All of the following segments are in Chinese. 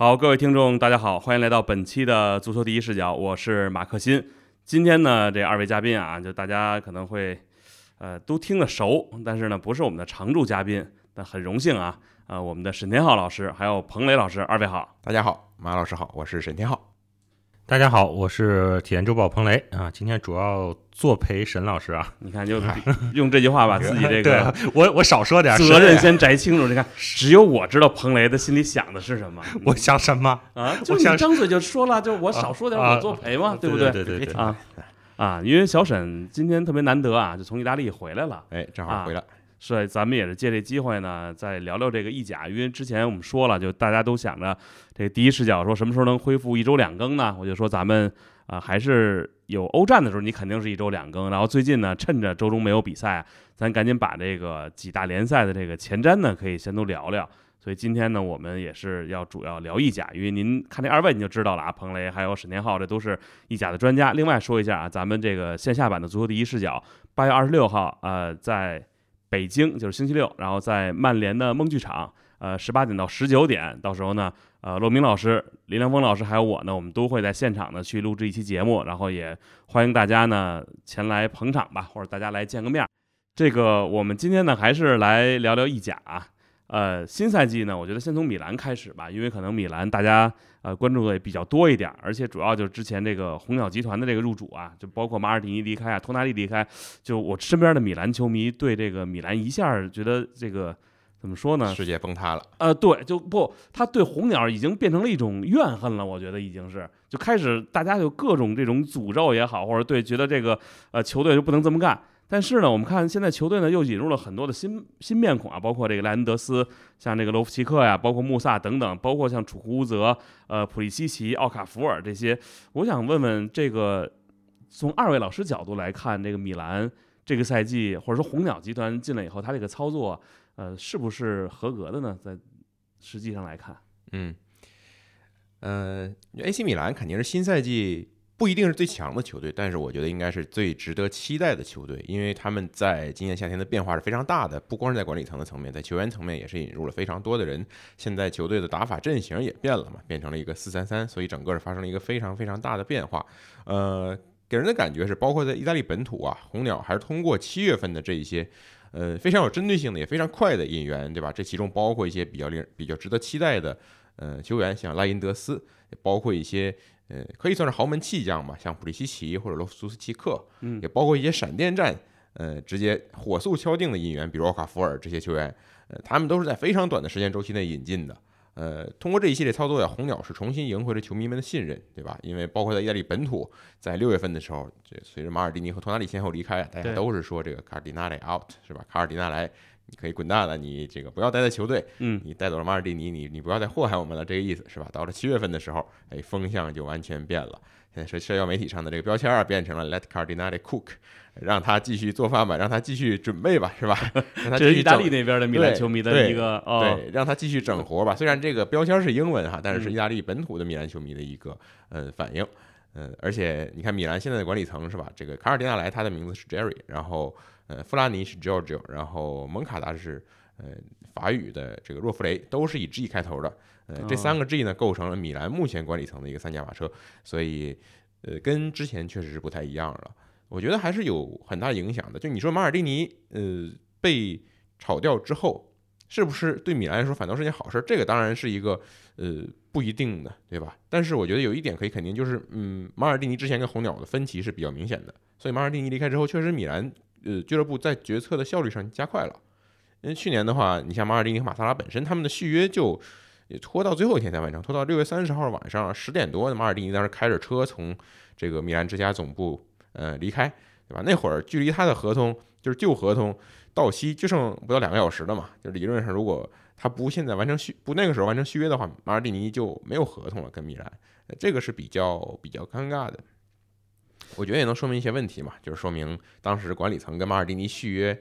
好，各位听众，大家好，欢迎来到本期的足球第一视角，我是马克新。今天呢，这二位嘉宾啊，就大家可能会，呃，都听得熟，但是呢，不是我们的常驻嘉宾，但很荣幸啊，呃，我们的沈天浩老师还有彭磊老师，二位好，大家好，马老师好，我是沈天浩。大家好，我是体验周报彭雷啊，今天主要作陪沈老师啊。你看，就用这句话把 自己这个，我我少说点，责任先摘清楚。你看，只有我知道彭雷的心里想的是什么。我想什么啊？就你张嘴就说了，就我少说点，我作陪嘛，对不对？对对对啊啊！因为小沈今天特别难得啊，就从意大利回来了，哎，正好回来。是，咱们也是借这机会呢，再聊聊这个意甲。因为之前我们说了，就大家都想着这第一视角说什么时候能恢复一周两更呢？我就说咱们啊，还是有欧战的时候，你肯定是一周两更。然后最近呢，趁着周中没有比赛，咱赶紧把这个几大联赛的这个前瞻呢，可以先都聊聊。所以今天呢，我们也是要主要聊意甲，因为您看这二位你就知道了啊，彭雷还有沈天浩，这都是意甲的专家。另外说一下啊，咱们这个线下版的足球第一视角，八月二十六号，呃，在。北京就是星期六，然后在曼联的梦剧场，呃，十八点到十九点，到时候呢，呃，骆明老师、林良锋老师还有我呢，我们都会在现场呢去录制一期节目，然后也欢迎大家呢前来捧场吧，或者大家来见个面。这个我们今天呢还是来聊聊意甲啊。呃，新赛季呢，我觉得先从米兰开始吧，因为可能米兰大家呃关注的也比较多一点，而且主要就是之前这个红鸟集团的这个入主啊，就包括马尔蒂尼离开啊，托纳利离开，就我身边的米兰球迷对这个米兰一下觉得这个怎么说呢？世界崩塌了。呃，对，就不，他对红鸟已经变成了一种怨恨了，我觉得已经是就开始大家有各种这种诅咒也好，或者对觉得这个呃球队就不能这么干。但是呢，我们看现在球队呢又引入了很多的新新面孔啊，包括这个莱恩德斯，像这个罗夫奇克呀，包括穆萨等等，包括像楚库乌泽、呃普利西奇、奥卡福尔这些。我想问问这个，从二位老师角度来看，这个米兰这个赛季或者说红鸟集团进来以后，他这个操作，呃，是不是合格的呢？在实际上来看，嗯，呃，AC 米兰肯定是新赛季。不一定是最强的球队，但是我觉得应该是最值得期待的球队，因为他们在今年夏天的变化是非常大的，不光是在管理层的层面，在球员层面也是引入了非常多的人。现在球队的打法阵型也变了嘛，变成了一个四三三，所以整个是发生了一个非常非常大的变化。呃，给人的感觉是，包括在意大利本土啊，红鸟还是通过七月份的这一些，呃，非常有针对性的也非常快的引援，对吧？这其中包括一些比较令比较值得期待的，呃，球员，像拉因德斯，也包括一些。呃，可以算是豪门弃将吧，像普利西奇或者罗夫苏斯奇克，嗯，也包括一些闪电战，呃，直接火速敲定的引援，比如奥卡福尔这些球员，呃，他们都是在非常短的时间周期内引进的。呃，通过这一系列操作呀，红鸟是重新赢回了球迷们的信任，对吧？因为包括在意大利本土，在六月份的时候，这随着马尔蒂尼和托纳利先后离开，大家都是说这个卡尔迪纳莱 out 是吧？卡尔迪纳莱。你可以滚蛋了，你这个不要待在球队，嗯，你带走了马尔蒂尼，你你不要再祸害我们了，这个意思是吧？到了七月份的时候，哎，风向就完全变了。现在社社交媒体上的这个标签啊，变成了 Let Cardinale cook，让他继续做饭吧，让他继续准备吧，是吧？这是意大利那边的米兰球迷的一个，对，让他继续整活吧。虽然这个标签是英文哈，但是是意大利本土的米兰球迷的一个呃反应。嗯，而且你看米兰现在的管理层是吧？这个卡尔迪纳莱他的名字是 Jerry，然后。呃，弗拉尼是 Giorgio，然后蒙卡达是呃法语的这个若弗雷，都是以 G 开头的。呃，这三个 G 呢，构成了米兰目前管理层的一个三驾马车，所以呃，跟之前确实是不太一样了。我觉得还是有很大影响的。就你说马尔蒂尼呃被炒掉之后，是不是对米兰来说反倒是件好事？这个当然是一个呃不一定的，对吧？但是我觉得有一点可以肯定，就是嗯，马尔蒂尼之前跟红鸟的分歧是比较明显的，所以马尔蒂尼离开之后，确实米兰。呃，俱乐部在决策的效率上加快了，因为去年的话，你像马尔蒂尼和马萨拉本身他们的续约就拖到最后一天才完成，拖到六月三十号晚上十点多，马尔蒂尼当时开着车从这个米兰之家总部呃离开，对吧？那会儿距离他的合同就是旧合同到期就剩不到两个小时了嘛，就理论上如果他不现在完成续不那个时候完成续约的话，马尔蒂尼就没有合同了跟米兰，这个是比较比较尴尬的。我觉得也能说明一些问题嘛，就是说明当时管理层跟马尔蒂尼续约，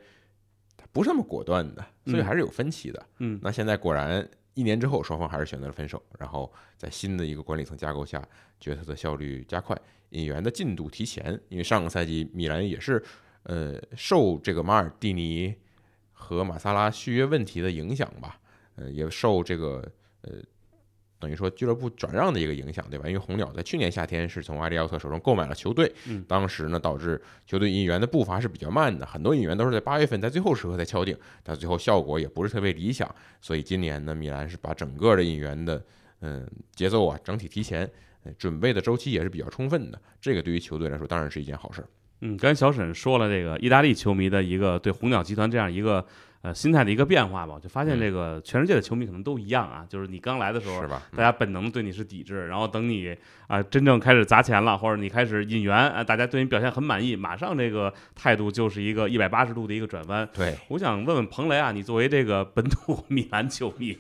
他不是那么果断的，所以还是有分歧的。嗯，那现在果然一年之后，双方还是选择了分手，然后在新的一个管理层架构下，决策的效率加快，引援的进度提前。因为上个赛季米兰也是，呃，受这个马尔蒂尼和马萨拉续约问题的影响吧，呃，也受这个呃等于说俱乐部转让的一个影响，对吧？因为红鸟在去年夏天是从埃利奥特手中购买了球队，嗯当时呢导致球队引援的步伐是比较慢的，很多引援都是在八月份在最后时刻才敲定，但最后效果也不是特别理想，所以今年呢，米兰是把整个的引援的嗯节奏啊整体提前，呃准备的周期也是比较充分的，这个对于球队来说当然是一件好事儿。嗯，刚才小沈说了这个意大利球迷的一个对红鸟集团这样一个呃心态的一个变化吧，我就发现这个全世界的球迷可能都一样啊，就是你刚来的时候是，吧？大家本能地对你是抵制，然后等你啊、真正开始砸钱了，或者你开始引援啊、大家对你表现很满意，马上这个态度就是一个一百八十度的一个转弯。对，我想问问彭雷啊，你作为这个本土 米兰球迷，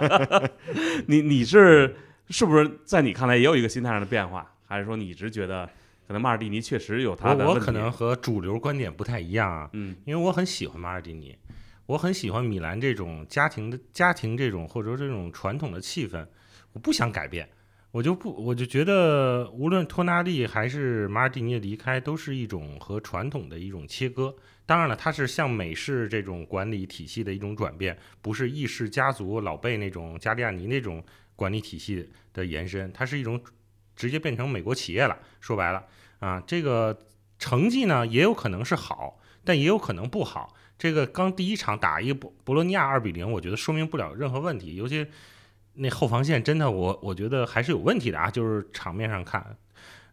你你是是不是在你看来也有一个心态上的变化，还是说你一直觉得可能马尔蒂尼确实有他的？我我可能和主流观点不太一样啊，嗯因为我很喜欢马尔蒂尼，我很喜欢米兰这种家庭的家庭这种或者说这种传统的气氛，我不想改变，我就不我就觉得无论托纳利还是马尔蒂尼的离开，都是一种和传统的一种切割。当然了，它是向美式这种管理体系的一种转变，不是意式家族老贝那种加利亚尼那种管理体系的延伸，它是一种直接变成美国企业了。说白了啊，这个成绩呢也有可能是好，但也有可能不好。这个刚第一场打一博博洛尼亚二比零，我觉得说明不了任何问题，尤其那后防线真的我我觉得还是有问题的啊，就是场面上看。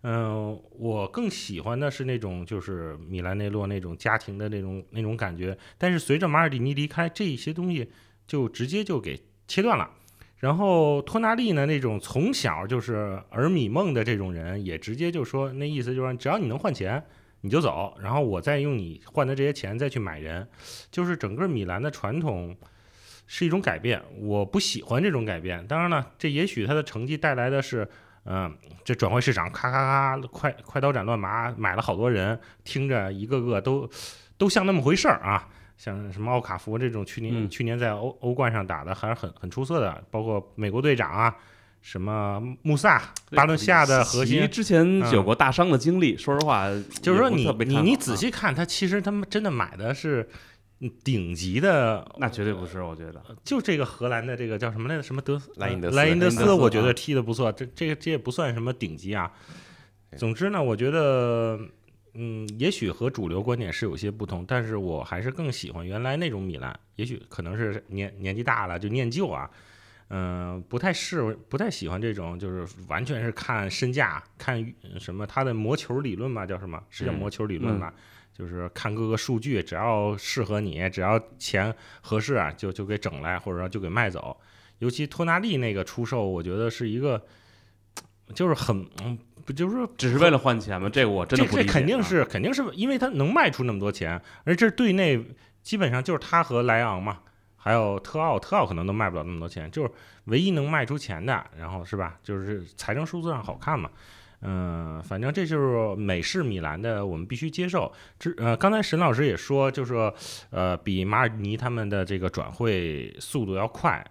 嗯，我更喜欢的是那种就是米兰内洛那种家庭的那种那种感觉，但是随着马尔蒂尼离开，这一些东西就直接就给切断了。然后托纳利呢，那种从小就是儿米梦的这种人，也直接就说那意思就是只要你能换钱，你就走，然后我再用你换的这些钱再去买人，就是整个米兰的传统是一种改变，我不喜欢这种改变。当然了，这也许他的成绩带来的是，嗯、这转会市场咔咔咔快快刀斩乱麻，买了好多人，听着一个个都都像那么回事儿啊。像什么奥卡福这种去年、嗯去年在欧欧冠上打的还是很很出色的，包括美国队长啊，什么穆萨、巴伦西亚的核其心，之前有过大伤的经历，说实话，就是说你你你仔细看，他其实他们真的买的是顶级的，那绝对不是，我觉得。就这个荷兰的这个叫什么来着？什么德莱因德斯莱因德斯，我觉得踢的不错，这这个这也不算什么顶级啊。总之呢，我觉得。嗯，也许和主流观点是有些不同，但是我还是更喜欢原来那种米兰。也许可能是年年纪大了就念旧啊，嗯、不太适不太喜欢这种，就是完全是看身价，看呃什么他的魔球理论吧，叫什么？是叫嗯魔球理论吧？就是看各个数据，只要适合你，只要钱合适啊，就就给整来，或者说就给卖走。尤其托纳利那个出售，我觉得是一个，就是很，嗯，不就是说只是为了换钱吗？这个我真的不理解啊。这这肯定是肯定是因为他能卖出那么多钱，而这队内基本上就是他和莱昂嘛，还有特奥，特奥可能都卖不了那么多钱，就是唯一能卖出钱的，然后是吧？就是财政数字上好看嘛。嗯，反正这就是美式米兰的，我们必须接受。这呃，刚才沈老师也说，就是说，呃，比马尔尼他们的这个转会速度要快。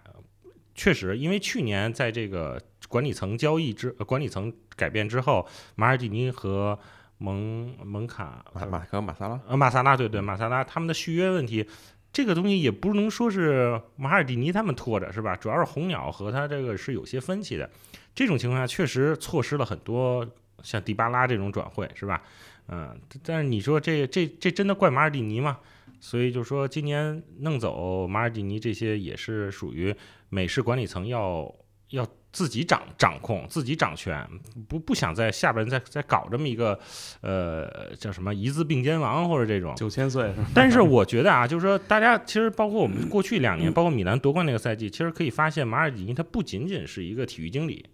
确实，因为去年在这个管理层交易之、呃管理层改变之后，马尔蒂尼和蒙蒙卡马马克马萨拉，呃马萨拉对对马萨拉他们的续约问题，这个东西也不能说是马尔蒂尼他们拖着是吧？主要是红鸟和他这个是有些分歧的。这种情况下确实错失了很多像迪巴拉这种转会是吧？嗯，但是你说这这这真的怪马尔蒂尼吗？所以就说今年弄走马尔蒂尼这些也是属于美式管理层要要自己掌掌控、自己掌权，不不想在下边再再搞这么一个呃叫什么一字并肩王或者这种。九千岁？但是我觉得啊，就是说大家其实包括我们过去两年，包括米兰夺冠那个赛季，其实可以发现马尔蒂尼他不仅仅是一个体育经理。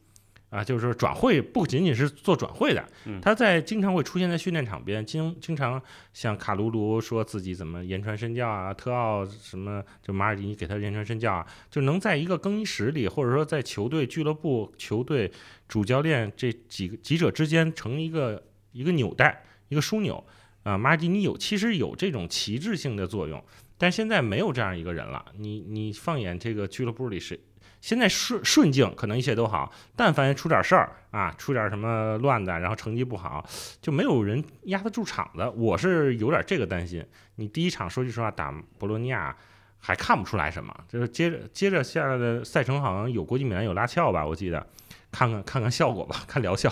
啊，就是说转会不仅仅是做转会的，嗯他在经常会出现在训练场边，经经常像卡卢卢说自己怎么言传身教啊，特奥什么就马尔蒂尼给他言传身教啊，就能在一个更衣室里，或者说在球队、俱乐部、球队主教练这几个几者之间成一个一个纽带，一个枢纽啊。马尔蒂尼有其实有这种旗帜性的作用，但现在没有这样一个人了。你你放眼这个俱乐部里谁？现在顺顺境可能一切都好，但凡出点事儿啊，出点什么乱的，然后成绩不好，就没有人压得住场子。我是有点这个担心。你第一场说句实话打博洛尼亚还看不出来什么。就是接着接着下来的赛程好像有国际米兰有拉翘吧，我记得，看看看看效果吧，看疗效。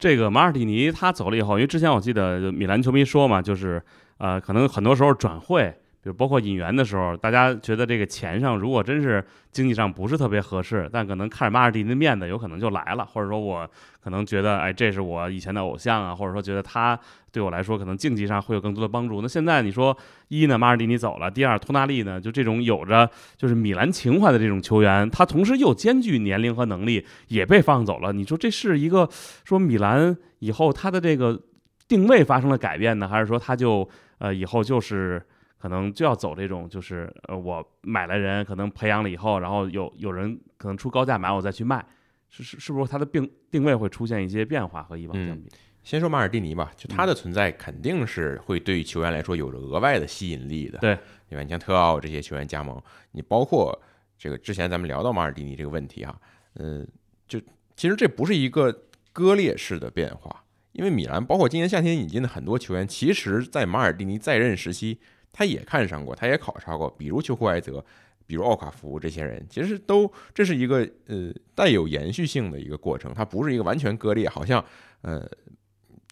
这个马尔蒂尼他走了以后，因为之前我记得米兰球迷说嘛，就是呃，可能很多时候转会。比如包括引援的时候，大家觉得这个钱上如果真是经济上不是特别合适，但可能看着马尔蒂尼的面子，有可能就来了，或者说我可能觉得，哎，这是我以前的偶像啊，或者说觉得他对我来说可能竞技上会有更多的帮助。那现在你说一呢，马尔蒂尼走了，第二托纳利呢，就这种有着就是米兰情怀的这种球员，他同时又兼具年龄和能力，也被放走了。你说这是一个说米兰以后他的这个定位发生了改变呢，还是说他就呃以后就是？可能就要走这种，就是呃，我买了人，可能培养了以后，然后有有人可能出高价买，我再去卖，是是是不是它的定定位会出现一些变化和以往相比？先说马尔蒂尼吧，就他的存在肯定是会对球员来说有着额外的吸引力的，对，对吧？你像特奥这些球员加盟，你包括这个之前咱们聊到马尔蒂尼这个问题哈，嗯，就其实这不是一个割裂式的变化，因为米兰包括今年夏天引进的很多球员，其实在马尔蒂尼在任时期。他也看上过，他也考察过，比如丘库埃泽，比如奥卡福这些人，其实都这是一个呃带有延续性的一个过程，它不是一个完全割裂，好像呃，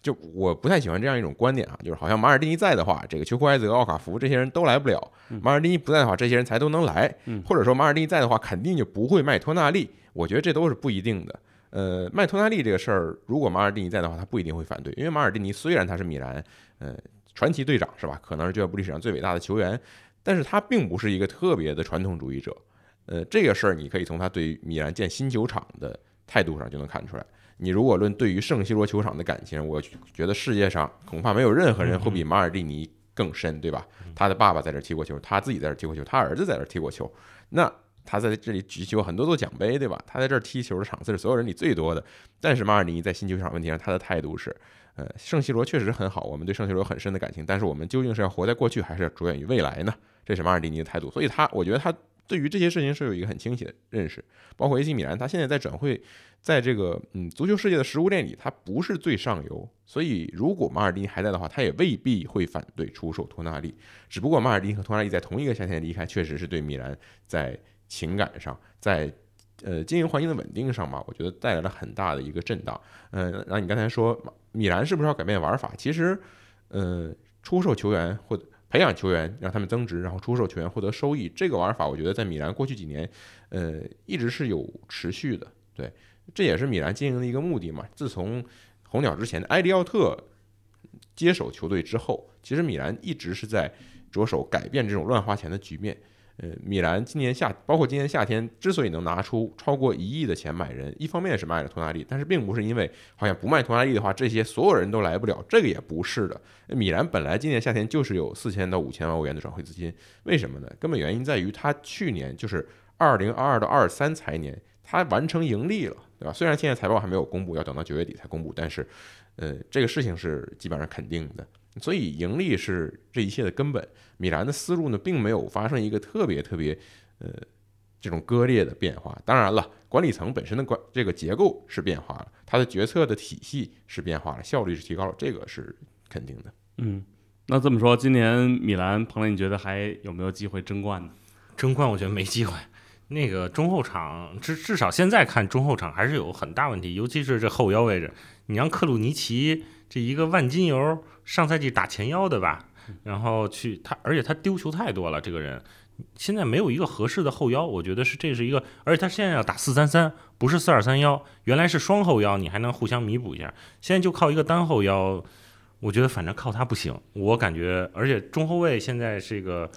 就我不太喜欢这样一种观点啊，就是好像马尔蒂尼在的话，这个丘库埃泽、奥卡福这些人都来不了；马尔蒂尼不在的话，这些人才都能来，或者说马尔蒂尼在的话，肯定就不会卖托纳利。我觉得这都是不一定的。呃，卖托纳利这个事儿，如果马尔蒂尼在的话，他不一定会反对，因为马尔蒂尼虽然他是米兰，呃。传奇队长是吧？可能是俱乐部历史上最伟大的球员，但是他并不是一个特别的传统主义者。呃，这个事儿你可以从他对米兰建新球场的态度上就能看出来。你如果论对于圣西罗球场的感情，我觉得世界上恐怕没有任何人会比马尔蒂尼更深，对吧？他的爸爸在这踢过球，他自己在这踢过球，他儿子在这踢过球，那他在这里举起过很多座奖杯，对吧？他在这儿踢球的场次是所有人里最多的。但是马尔蒂尼在新球场问题上，他的态度是。呃，圣西罗确实很好，我们对圣西罗有很深的感情。但是我们究竟是要活在过去，还是要着眼于未来呢？这是马尔蒂尼的态度。所以他，我觉得他对于这些事情是有一个很清晰的认识。包括 AC 米兰，他现在在转会，在这个嗯足球世界的食物链里，他不是最上游。所以如果马尔蒂尼还在的话，他也未必会反对出售托纳利。只不过马尔蒂尼和托纳利在同一个夏天离开，确实是对米兰在情感上，在。呃，经营环境的稳定上吧，我觉得带来了很大的一个震荡。嗯，那你刚才说米兰是不是要改变玩法？其实，呃，出售球员或者培养球员，让他们增值，然后出售球员获得收益，这个玩法，我觉得在米兰过去几年，呃，一直是有持续的。对，这也是米兰经营的一个目的嘛。自从红鸟之前的埃利奥特接手球队之后，其实米兰一直是在着手改变这种乱花钱的局面。呃，米兰今年夏，包括今年夏天，之所以能拿出超过一亿的钱买人，一方面是卖了托纳利，但是并不是因为好像不卖托纳利的话，这些所有人都来不了，这个也不是的。米兰本来今年夏天就是有四千到五千万欧元的转会资金，为什么呢？根本原因在于他去年就是二零二二到二三财年，他完成盈利了，对吧？虽然现在财报还没有公布，要等到九月底才公布，但是，呃，这个事情是基本上肯定的。所以盈利是这一切的根本。米兰的思路呢，并没有发生一个特别特别，呃，这种割裂的变化。当然了，管理层本身的管这个结构是变化了，它的决策的体系是变化了，效率是提高了，这个是肯定的。嗯，那这么说，今年米兰，彭磊，你觉得还有没有机会争冠呢？争冠，我觉得没机会。那个中后场，至至少现在看中后场还是有很大问题，尤其是这后腰位置。你让克鲁尼奇这一个万金油。上赛季打前腰的吧，然后去他，而且他丢球太多了。这个人现在没有一个合适的后腰，我觉得是这是一个，而且他现在要打四三三，不是四二三幺，原来是双后腰，你还能互相弥补一下。现在就靠一个单后腰，我觉得反正靠他不行。我感觉，而且中后卫现在这个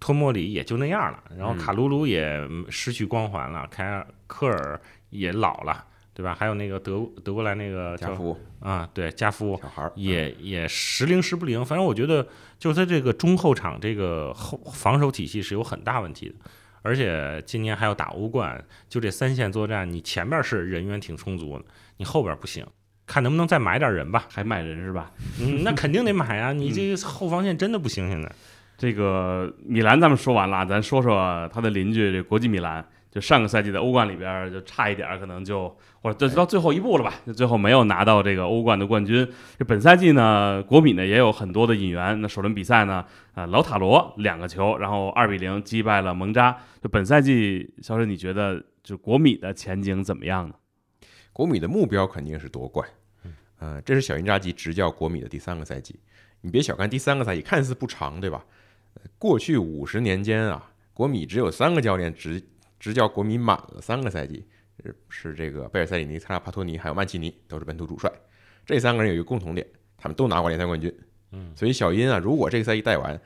托莫里也就那样了，然后卡鲁鲁也失去光环了，凯尔科尔也老了。对吧？还有那个德德国来那个加夫啊，对加夫小孩也也时灵时不灵。反正我觉得，就是他这个中后场这个后防守体系是有很大问题的。而且今年还要打欧冠，就这三线作战，你前面是人员挺充足的，你后边不行，看能不能再买点人吧？还买人是吧？嗯，那肯定得买啊！你这个后防线真的不行，现在。这个米兰咱们说完了，咱说说他的邻居这国际米兰。就上个赛季的欧冠里边儿就差一点儿，可能就或者就到最后一步了吧，就最后没有拿到这个欧冠的冠军。这本赛季呢，国米呢也有很多的引援。那首轮比赛呢，啊，老塔罗两个球，然后二比零击败了蒙扎。就本赛季，肖申，你觉得就国米的前景怎么样呢？国米的目标肯定是夺冠。嗯，这是小因扎吉执教国米的第三个赛季。你别小看第三个赛季，看似不长，对吧？过去五十年间啊，国米只有三个教练执执教国米满了三个赛季，是是这个贝尔塞里尼、特拉帕托尼还有曼奇尼都是本土主帅。这三个人有一个共同点，他们都拿过联赛冠军。嗯，所以小因啊，如果这个赛季带完，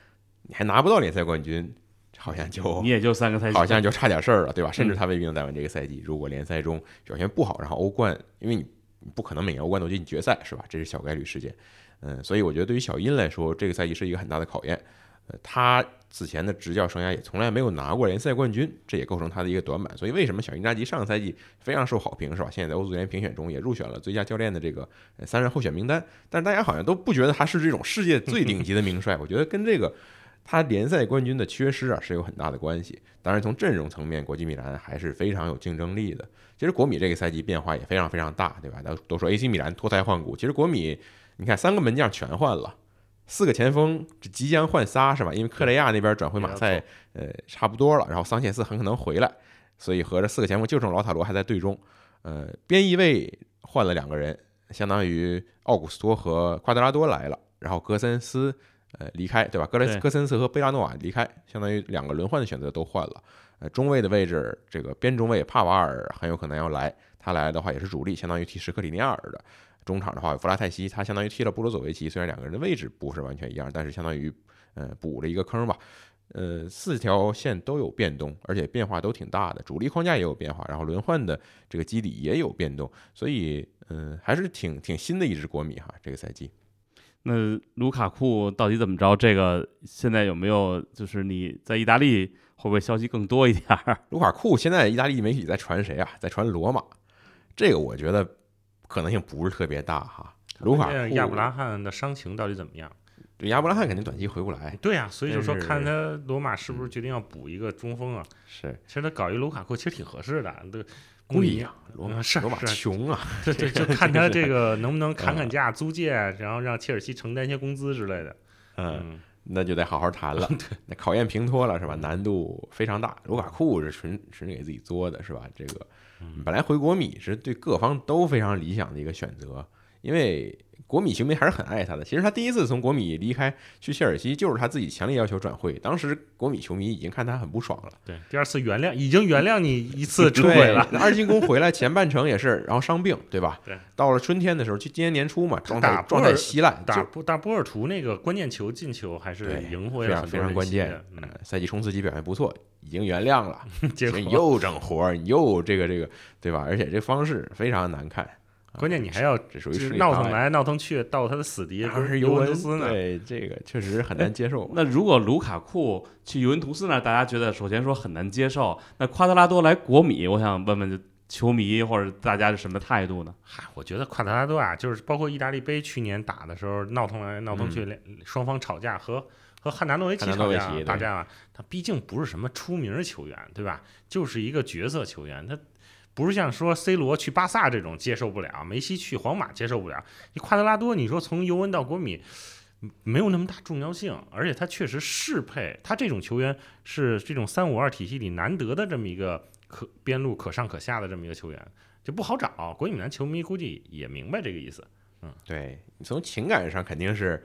你还拿不到联赛冠军，好像就你也就三个赛季，好像就差点事儿了，对吧？甚至他未必能带完这个赛季。如果联赛中表现不好，然后欧冠，因为你不可能每年欧冠都进决赛，是吧？这是小概率事件。嗯，所以我觉得对于小因来说，这个赛季是一个很大的考验。他此前的执教生涯也从来没有拿过联赛冠军，这也构成他的一个短板。所以为什么小因扎吉上个赛季非常受好评，是吧？现在在欧足联评选中也入选了最佳教练的这个三人候选名单。但是大家好像都不觉得他是这种世界最顶级的名帅。我觉得跟这个他联赛冠军的缺失啊是有很大的关系。当然，从阵容层面，国际米兰还是非常有竞争力的。其实国米这个赛季变化也非常非常大，对吧？都都说 AC 米兰脱胎换骨，其实国米你看三个门将全换了。四个前锋这即将换仨是吧？因为克雷亚那边转回马赛，呃，差不多了。然后桑切斯很可能回来，所以合着四个前锋就剩老塔罗还在队中。呃，边翼位换了两个人，相当于奥古斯托和瓜德拉多来了，然后格森斯呃离开，对吧？格雷斯格森斯和贝拉诺瓦离开，相当于两个轮换的选择都换了。呃，中卫的位置，这个边中卫帕瓦尔很有可能要来，他来的话也是主力，相当于替什克里尼亚尔的。中场的话，弗拉泰西他相当于踢了布罗佐维奇，虽然两个人的位置不是完全一样，但是相当于呃补了一个坑吧。呃，四条线都有变动，而且变化都挺大的，主力框架也有变化，然后轮换的这个基底也有变动，所以嗯，还是挺挺新的一支国米哈，这个赛季。那卢卡库到底怎么着？这个现在有没有就是你在意大利会不会消息更多一点？卢卡库现在意大利媒体在传谁啊？在传罗马，这个我觉得。可能性不是特别大哈。卢卡库、亚布拉罕的伤情到底怎么样？对，亚布拉罕肯定短期回不来。对呀，所以就说看他罗马是不是决定要补一个中锋啊？是，其实他搞一卢卡库其实挺合适的。对，贵呀，罗马是罗马穷啊。对对，就看他这个 能不能砍砍价租借，然后让切尔西承担一些工资之类的。嗯，那就得好好谈了。那考验平托了是吧？难度非常大。卢卡库是纯纯给自己作的是吧？这个。本来回国米是对各方都非常理想的一个选择，因为国米球迷还是很爱他的。其实他第一次从国米离开去切尔西，就是他自己强烈要求转会。当时国米球迷已经看他很不爽了。对，第二次原谅，已经原谅你一次 出轨了。二进宫回来前半程也是，然后伤病，对吧？对。到了春天的时候，就今年年初嘛，状态状态稀烂。打打波尔图那个关键球进球还是赢回来，非常关键。嗯，赛季冲刺期表现不错。已经原谅了，结果又整活儿，你又这个这个，对吧？而且这方式非常难看，关键你还要这属于闹腾来闹腾去，到他的死敌不是尤文图斯呢？对，这个确实很难接受。那如果卢卡库去尤文图斯那大家觉得首先说很难接受。那夸德拉多来国米，我想问问球迷或者大家是什么态度呢？嗨，我觉得夸德拉多啊，就是包括意大利杯去年打的时候闹腾来闹腾去，双方吵架和。和汉达诺维奇吵架打架啊，他毕竟不是什么出名球员，对吧？就是一个角色球员，他不是像说 C 罗去巴萨这种接受不了，梅西去皇马接受不了。你夸德拉多，你说从尤文到国米没有那么大重要性，而且他确实适配，他这种球员是这种三五二体系里难得的这么一个可边路可上可下的这么一个球员，就不好找。国米男球迷估计也明白这个意思，嗯，对你从情感上肯定是。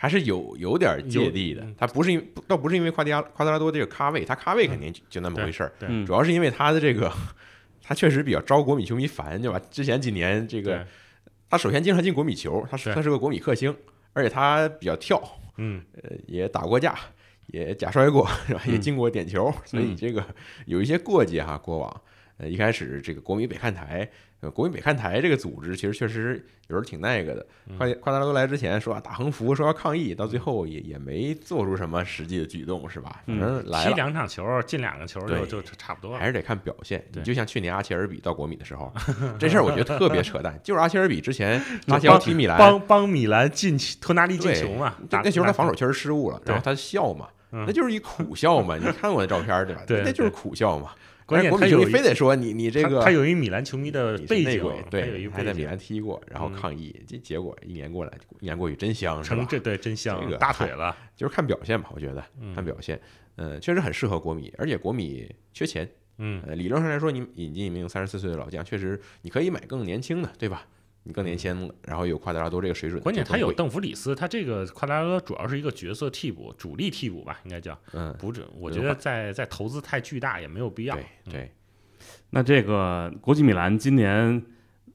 还是有有点芥蒂的，他不是因倒不是因为夸迪亚夸德拉多这个咖位，他咖位肯定就那么回事儿，主要是因为他的这个，他确实比较招国米球迷烦，对吧？之前几年这个，他首先经常进国米球，他是他是个国米克星，而且他比较跳，嗯，呃，也打过架，也假摔过，是吧？也进过点球，所以这个有一些过节哈，过往。呃，一开始这个国米北看台，呃，国米北看台这个组织其实确实有时候挺那个的。夸夸达拉多来之前说啊打横幅，说要抗议，到最后也也没做出什么实际的举动，是吧？反正来了，踢两场球进两个球就就差不多了。还是得看表现。你就像去年阿切尔比到国米的时候，这事儿我觉得特别扯淡。就是阿切尔比之前 阿切尔踢米兰，帮帮米兰进托纳利进球嘛？那球他防守确实失误了，然后他笑嘛，那就是一苦笑嘛。你看过那照片对吧？那就是苦笑嘛。关键国米球他有非得说你你这个他他有一米兰球迷的背景，对，还在米兰踢过，然后嗯抗议，这结果一年过来，一年过去真香，是吧？成这对真香这个大腿了，就是看表现吧，我觉得嗯看表现，嗯，确实很适合国米，而且国米缺钱，嗯，呃，理论上来说，你引进一名三十四岁的老将，确实你可以买更年轻的，对吧？你更年轻，然后有夸德拉多这个水准，关键他有邓弗里斯，他这个夸德拉多主要是一个角色替补，主力替补吧，应该叫嗯，不准，我觉得在在投资太巨大也没有必要。对对，那这个国际米兰今年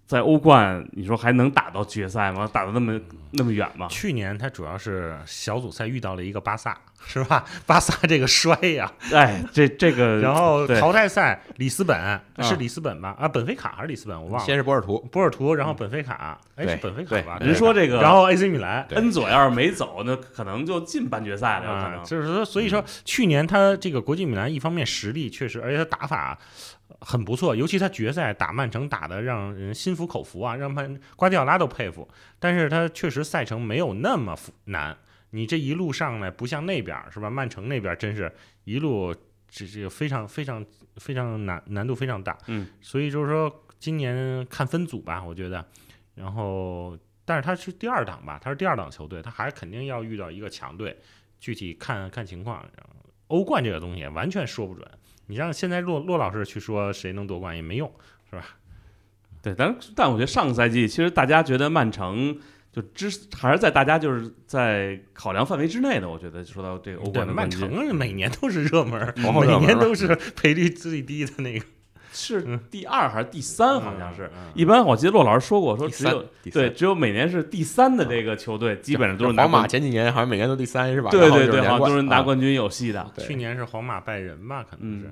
在欧冠，你说还能打到决赛吗？打到那么那么远吗？去年他主要是小组赛遇到了一个巴萨，是吧？巴萨这个衰呀、哎，这这个，然后淘汰赛里斯本是里斯本吧？啊，本菲卡还是里斯本？我忘了。先是波尔图，波尔图，然后本菲卡，哎，对是本菲卡吧？人说这个，然后 AC 米兰，恩佐要是没走，那可能就进半决赛了，有可啊，能。就是说，所以说去年他这个国际米兰一方面实力确实，而且他打法很不错，尤其他决赛打曼城打的让人心服口服啊，让曼瓜迪奥拉都佩服。但是他确实赛程没有那么复难，你这一路上来不像那边儿是吧？曼城那边儿真是一路这这个非常非常非常难难度非常大，嗯，所以就是说今年看分组吧，我觉得，然后但是他是第二档吧，他是第二档球队，他还肯定要遇到一个强队，具体看看情况。欧冠这个东西完全说不准，你让现在骆骆老师去说谁能夺冠也没用，是吧？对，但但我觉得上个赛季其实大家觉得曼城就之还是在大家就是在考量范围之内的。我觉得说到这个欧，冠的，曼城每年都是热门每年都是 赔率最低的那个，是第二还是第三？好像是。嗯。嗯一般我记得骆老师说过，说只有对，只有每年是第三的这个球队，基本上都是拿皇马前几年好像每年都第三是吧？对对对，好像都是拿啊冠军有戏的。去年是皇马拜仁吧，可能是。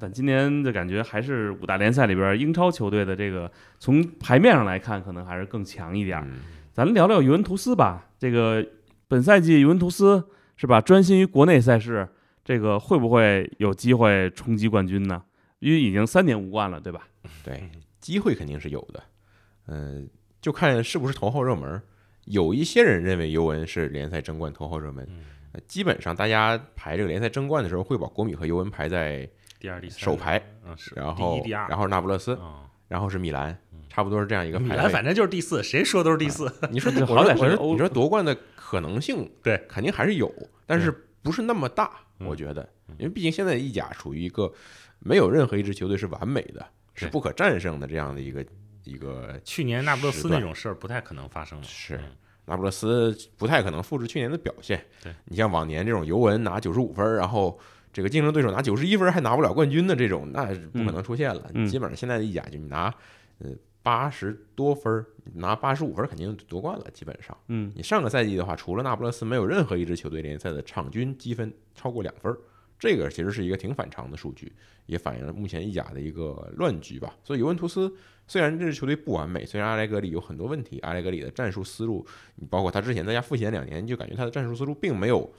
但今年的感觉还是五大联赛里边英超球队的这个从牌面上来看，可能还是更强一点咱聊聊尤文图斯吧。这个本赛季尤文图斯是吧，专心于国内赛事，这个会不会有机会冲击冠军呢？因为已经三年无冠了，对吧？对，机会肯定是有的，嗯、就看是不是头号热门儿。有一些人认为尤文是联赛争冠头号热门，基本上大家排这个联赛争冠的时候，会把国米和尤文排在第二、第三，首排，嗯，是然后第一、第二，然后是那不勒斯，嗯然后是米兰，差不多是这样一个排位。米兰反正就是第四，谁说都是第四。你说好歹是你说夺冠的可能性，对，肯定还是有，但是不是那么大，嗯我觉得，因为毕竟现在意甲处于一个没有任何一支球队是完美的，是不可战胜的这样的一个一个去年那不勒斯那种事儿不太可能发生了。是嗯那不勒斯不太可能复制去年的表现。对你像往年这种尤文拿九十五分儿，然后这个竞争对手拿九十一分儿还拿不了冠军的这种，那是不可能出现了。嗯基本上现在的意甲就你拿呃八十多分拿八十五分儿肯定夺冠了，基本上。嗯，你上个赛季的话，除了那不勒斯，没有任何一支球队联赛的场均积分超过两分儿，这个其实是一个挺反常的数据，也反映了目前意甲的一个乱局吧。所以尤文图斯虽然这支球队不完美，虽然阿莱格里有很多问题，阿莱格里的战术思路，你包括他之前在家复闲两年，就感觉他的战术思路并没有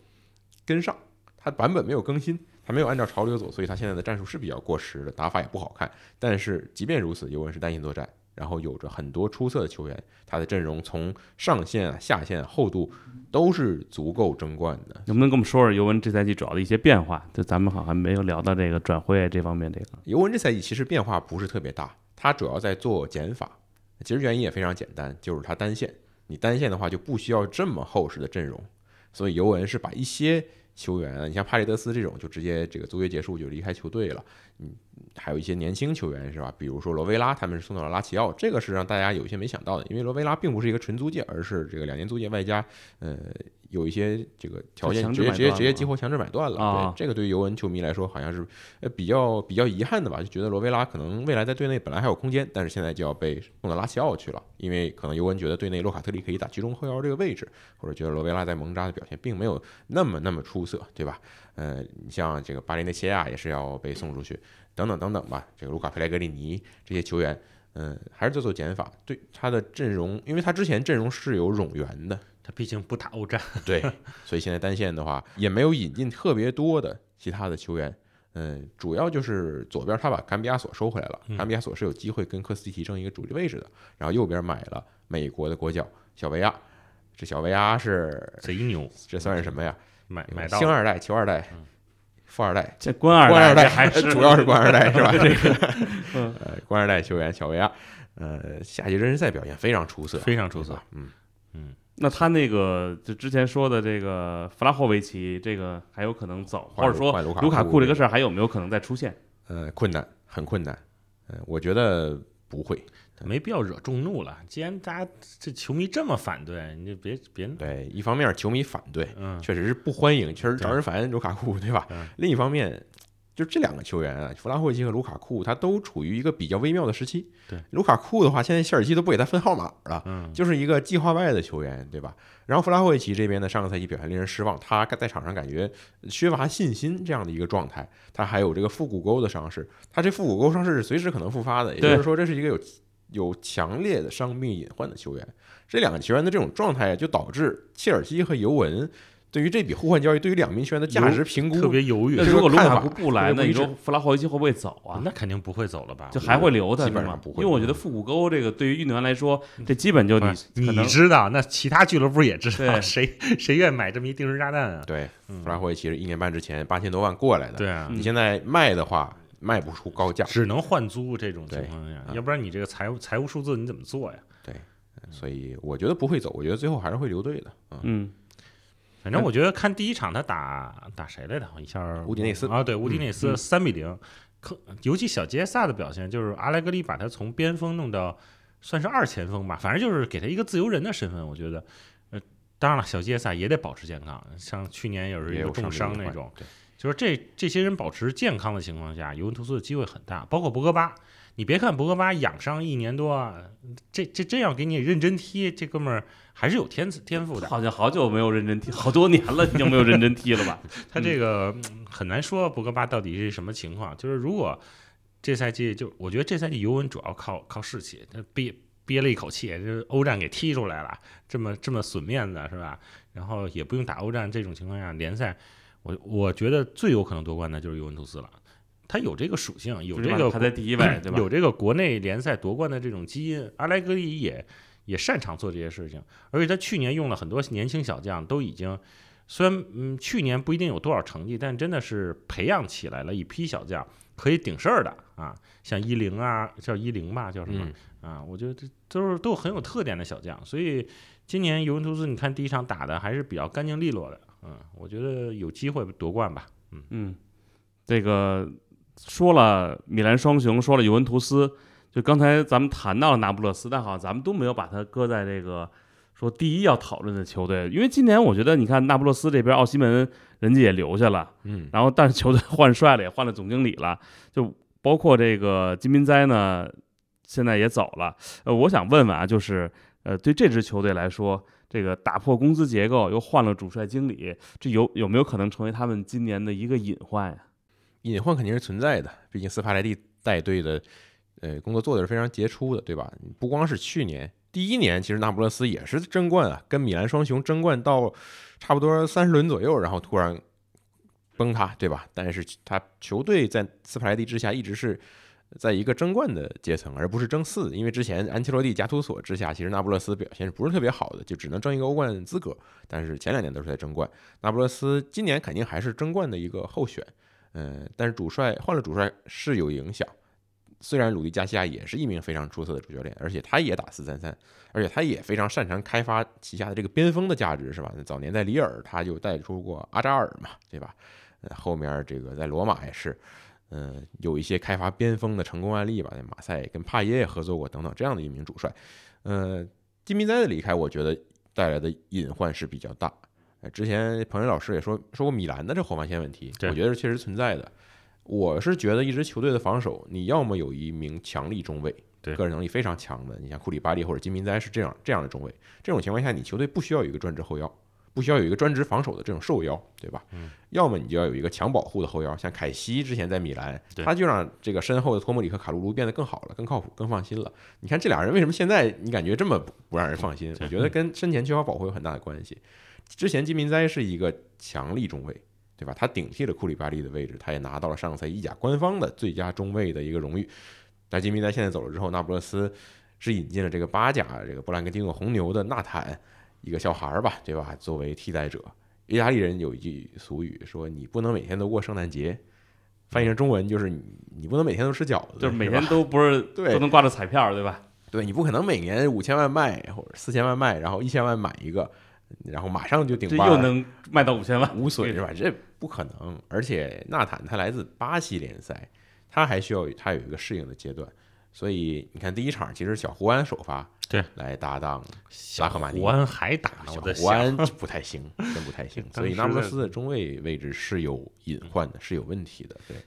跟上，他版本没有更新。他没有按照潮流走，所以他现在的战术是比较过时的，打法也不好看。但是即便如此，尤文是单线作战，然后有着很多出色的球员，他的阵容从上线、啊、下线、厚度都是足够争冠的。能不能跟我们说说尤文这赛季主要的一些变化？就咱们好像没有聊到这个转会这方面，这个尤文这赛季其实变化不是特别大，他主要在做减法。其实原因也非常简单，就是他单线。你单线的话就不需要这么厚实的阵容，所以尤文是把一些球员，你像帕雷德斯这种就直接这个租约结束就离开球队了。嗯，还有一些年轻球员是吧？比如说罗维拉，他们是送到了拉齐奥，这个是让大家有一些没想到的，因为罗维拉并不是一个纯租借，而是这个两年租借外加呃有一些这个条件直接直接直接激活强制买断了。啊对，这个对于尤文球迷来说好像是呃比较比较遗憾的吧，就觉得罗维拉可能未来在队内本来还有空间，但是现在就要被送到拉齐奥去了，因为可能尤文觉得队内洛卡特利可以打居中后腰这个位置，或者觉得罗维拉在蒙扎的表现并没有那么那么出色，对吧？呃，你像这个巴林内切亚也是要被送出去，等等等等吧。这个卢卡佩莱格里尼这些球员，嗯、还是在做减法，对他的阵容，因为他之前阵容是有冗员的，他毕竟不打欧战，对，所以现在单线的话也没有引进特别多的其他的球员。嗯，主要就是左边他把坎比亚索收回来了，坎比亚索是有机会跟科斯蒂提升一个主力位置的。然后右边买了美国的国脚小维亚，这小维亚是贼牛，这算是什么呀？买买到星二代、球二代，富二代，这官二官二代还是 主要是官二代 是吧？这个 嗯呃，官二代球员小维亚，呃，夏季热身赛表现非常出色，非常出色对吧。嗯，那他那个就之前说的这个弗拉霍维奇，这个还有可能走，或者说卢卡库这个事儿还有没有可能再出现？呃，困难，很困难。嗯、我觉得不会。没必要惹众怒了。既然大家这球迷这么反对，你就别别对，一方面球迷反对，嗯确实是不欢迎，确实招人烦，卢卡库，对吧？嗯另一方面，就这两个球员啊，弗拉霍维奇和卢卡库，他都处于一个比较微妙的时期。对，卢卡库的话，现在切尔西都不给他分号码了，嗯就是一个计划外的球员，对吧？然后弗拉霍维奇这边呢，上个赛季表现令人失望，他在场上感觉缺乏信心这样的一个状态。他还有这个腹股沟的伤势，他这腹股沟伤势是随时可能复发的，也就是说，这是一个有有强烈的伤病隐患的球员。这两个球员的这种状态，就导致切尔西和尤文对于这笔互换交易，对于两名球员的价值评估特别犹豫那。如果卢卡个看法库不来，那你说弗拉霍维奇会不会走啊？那肯定不会走了吧？就还会留他基本上不会因为我觉得腹股沟这个对于运动员来说，这基本就你你知道，那其他俱乐部也知道，谁谁愿意买这么一定时炸弹啊？对，嗯弗拉霍维奇是一年半之前八千多万过来的，对啊，嗯你现在卖的话卖不出高价，只能换租这种情况下，对要不然你这个财务财务数字你怎么做呀？对所以我觉得不会走，我觉得最后还是会留队的。嗯，嗯反正我觉得看第一场他打打谁来着？我一下乌迪内斯啊，对，乌迪内斯嗯三比零，可尤其小杰萨的表现，就是阿莱格里把他从边锋弄到算是二前锋吧，反正就是给他一个自由人的身份，我觉得。呃，当然了，小杰萨也得保持健康，像去年也是也有一个重伤那种，，对，就是这这些人保持健康的情况下，尤文图斯的机会很大，包括博格巴。你别看博格巴养伤一年多啊，这这真要给你认真踢，这哥们儿还是有天赐天赋的。好像好久没有认真踢，好多年了，已经没有认真踢了吧？他这个嗯很难说博格巴到底是什么情况。就是如果这赛季就我觉得这赛季尤文主要靠靠士气，他憋憋了一口气，这欧战给踢出来了，这么这么损面子是吧？然后也不用打欧战，这种情况下联赛，我我觉得最有可能夺冠的就是尤文图斯了。他有这个属性，有这个最起码排在第一位，对吧？有这个国内联赛夺冠的这种基因，阿莱格里也也擅长做这些事情，而且他去年用了很多年轻小将，都已经虽然嗯去年不一定有多少成绩，但真的是培养起来了一批小将可以顶事儿的啊，像一零啊，叫一零吧，叫什么、嗯，啊？我觉得这都是都很有特点的小将，所以今年尤文图斯你看第一场打的还是比较干净利落的，嗯，我觉得有机会夺冠吧。嗯嗯，这个说了米兰双雄，说了尤文图斯，就刚才咱们谈到了那不勒斯，但好像咱们都没有把它搁在这个说第一要讨论的球队，因为今年我觉得你看那不勒斯这边奥西门人家也留下了，嗯，然后但是球队换帅了，也换了总经理了，就包括这个金明哉呢，现在也走了。呃，我想问问啊，就是呃，对这支球队来说，这个打破工资结构，又换了主帅经理，这有有没有可能成为他们今年的一个隐患呀？隐患肯定是存在的，毕竟斯帕莱蒂带队的，呃，工作做的是非常杰出的，对吧？不光是去年第一年，其实那不勒斯也是争冠啊，跟米兰双雄争冠到差不多三十轮左右，然后突然崩塌，对吧？但是他球队在斯帕莱蒂之下一直是在一个争冠的阶层，而不是争四。因为之前安切洛蒂、加图索之下，其实那不勒斯表现是不是特别好的，就只能争一个欧冠资格。但是前两年都是在争冠，那不勒斯今年肯定还是争冠的一个候选。嗯，但是主帅换了主帅是有影响。虽然鲁迪加西亚也是一名非常出色的主教练，而且他也打四三三，而且他也非常擅长开发旗下的这个边锋的价值，是吧？早年在里尔他就带出过阿扎尔嘛，对吧？呃，后面这个在罗马也是，嗯、有一些开发边锋的成功案例吧。马赛跟帕耶也合作过等等这样的一名主帅。呃，金明哉的离开，我觉得带来的隐患是比较大。呃之前彭磊老师也说说过米兰的这后防线问题，我觉得是确实存在的。我是觉得一支球队的防守，你要么有一名强力中卫，个人能力非常强的，你像库里巴利或者金明哉是这样这样的中卫。这种情况下，你球队不需要有一个专职后腰，不需要有一个专职防守的这种瘦腰，对吧？嗯。要么你就要有一个强保护的后腰，像凯西之前在米兰，他就让这个身后的托莫里和卡卢卢变得更好了，更靠谱，更放心了。你看这俩人为什么现在你感觉这么不不让人放心？我觉得跟身前缺乏保护有很大的关系。之前金明哉是一个强力中卫，对吧？他顶替了库里巴利的位置，他也拿到了上赛意甲官方的最佳中卫的一个荣誉。但金明哉现在走了之后，那不勒斯是引进了这个巴甲这个布兰根蒂诺红牛的纳坦，一个小孩儿吧，对吧？作为替代者，意大利人有一句俗语说：“你不能每天都过圣诞节。”翻译成中文就是你你不能每天都吃饺子，就是每天都不是 对都能挂着彩票，对吧？对你不可能每年五千万卖或者四千万卖，然后一千万买一个，然后马上就顶这又能卖到五千万，无损是吧？这不可能。而且纳坦他来自巴西联赛，他还需要他有一个适应的阶段。所以你看第一场其实小胡安首发，对，来搭档小拉赫马尼胡安还打，小胡安想，不太行，真不太行。所以那不勒斯的中卫位置是有隐患的，是有问题的。对，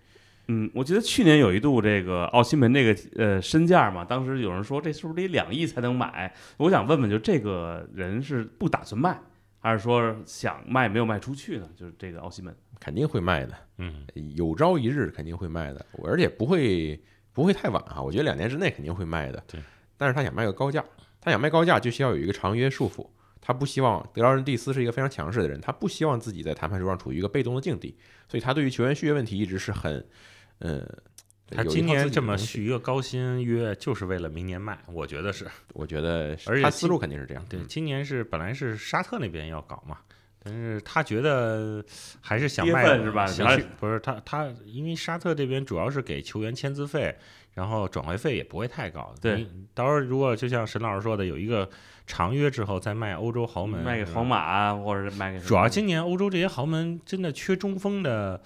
嗯，我记得去年有一度这个奥西门这个呃身价嘛，当时有人说这是不是得两亿才能买？我想问问，就这个人是不打算卖，还是说想卖没有卖出去呢？就是这个奥西门，肯定会卖的，嗯，有朝一日肯定会卖的，而且不会不会太晚哈，我觉得两年之内肯定会卖的。对，但是他想卖个高价，他想卖高价就需要有一个长约束缚，他不希望德劳人蒂斯是一个非常强势的人，他不希望自己在谈判桌上处于一个被动的境地，所以他对于球员续约问题一直是很，嗯。他今年这么续一个高薪约，就是为了明年卖，我觉得是。我觉得而且他思路肯定是这样。对，嗯今年是本来是沙特那边要搞嘛，但是他觉得还是想卖是吧不是他他，因为沙特这边主要是给球员签字费，然后转会费也不会太高。对，到时候如果就像沈老师说的，有一个长约之后再卖欧洲豪门，卖给皇马啊，或者是卖给主要今年欧洲这些豪门真的缺中锋的，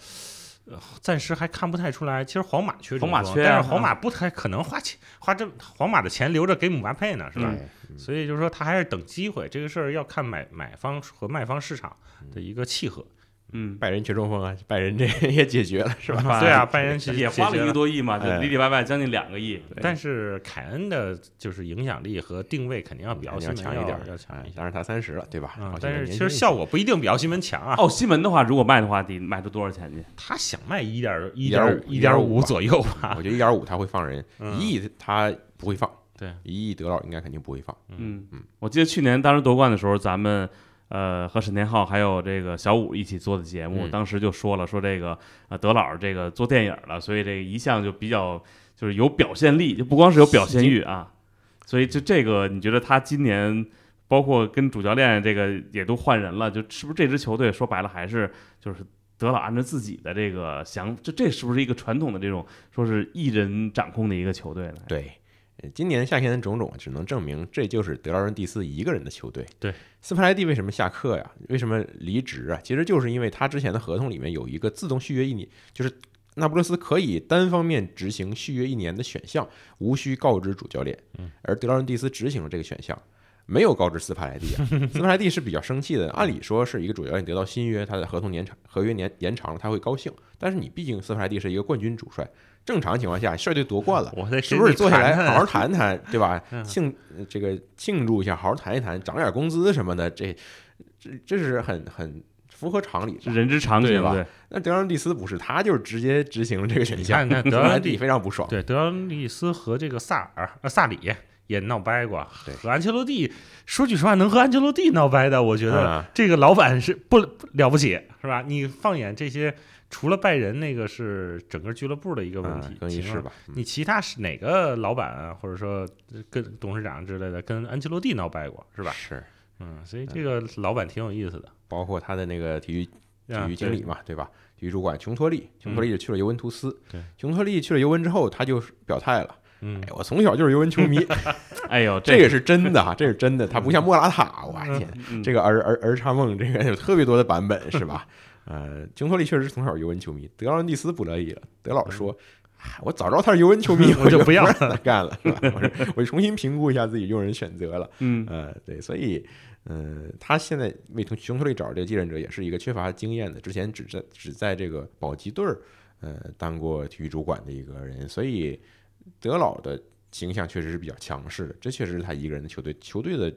呃暂时还看不太出来。其实皇马缺中锋，皇马缺啊但是皇马不太可能花钱花这皇马的钱留着给姆巴佩呢，是吧？对所以就是说他还是等机会，这个事儿要看买买方和卖方市场的一个契合。嗯，拜仁缺中锋啊，拜仁这 也解决了是吧？对啊，拜仁其实也花了一个多亿嘛，就哎里里外外将近两个亿。但是凯恩的就是影响力和定位肯定要比奥西门要强一点，要强一些。哎当然他三十了，对吧？但是其实效果不一定比奥西门强啊。奥西门的话，如果卖的话，得卖出多少钱去？他想卖一点一点五一点五左右吧我。觉得一点五他会放人，嗯一亿他不会放，对，一亿德老应该肯定不会放。嗯嗯，我记得去年当时夺冠的时候，咱们呃和沈天浩还有这个小五一起做的节目，嗯当时就说了说这个呃德老这个做电影了，所以这一向就比较就是有表现力，就不光是有表现欲啊，所以就这个你觉得他今年包括跟主教练这个也都换人了，就是不是这支球队说白了还是就是。德老按照自己的这个想，就这是不是一个传统的这种说是一人掌控的一个球队呢？对，呃今年夏天的种种只能证明这就是德劳伦蒂斯一个人的球队。对，斯帕莱蒂为什么下课呀？为什么离职啊？其实就是因为他之前的合同里面有一个自动续约一年，就是那不勒斯可以单方面执行续约一年的选项，无需告知主教练。而德劳伦蒂斯执行了这个选项。没有告知斯帕莱蒂啊，斯帕莱蒂是比较生气的。按理说是一个主教练得到新约，他的合同年长，合约年延长了，他会高兴。但是你毕竟斯帕莱蒂是一个冠军主帅，正常情况下率队夺冠了，我在是不是坐下来好好好？谈谈，对吧 嗯？庆呃这个庆祝一下，好好谈一谈，涨点工资什么的，这这这是很很符合常理人之常情，对吧。那德劳蒂斯不是，他就是直接执行了这个选项，那德德蒂非常不爽。对德劳利斯和这个萨尔呃萨里也闹掰过，对和安切洛蒂说句实话，能和安切洛蒂闹掰的，我觉得啊这个老板是不不了不起，是吧？你放眼这些，除了拜仁那个是整个俱乐部的一个问题嗯，更衣其他室吧，嗯你其他是哪个老板啊，或者说跟董事长之类的，跟安切洛蒂闹掰过，是吧？是，嗯，所以这个老板挺有意思的。包括他的那个体育体啊育经理嘛，对吧？体育主管琼托利，琼托利就去了尤文图斯。对，琼托利去了尤文之后，他就表态了：“嗯哎，我从小就是尤文球迷，哎呦，这个是真的哈，这是真的。他不像莫拉塔，我嗯天，嗯这个儿儿儿插梦，这个有特别多的版本，是吧？呃，琼托利确实是从小尤文球迷，德劳伦蒂斯不乐意了。德老说：“哎我早知道他是尤文球迷，我就不要让他干了，是吧？我就重新评估一下自己用人选择了。嗯呃，对，所以，呃，他现在为从琼托利找这个继任者，也是一个缺乏经验的，之前只在只在这个保级队儿，呃，当过体育主管的一个人，所以德老的形象确实是比较强势的，这确实是他一个人的球队，球队的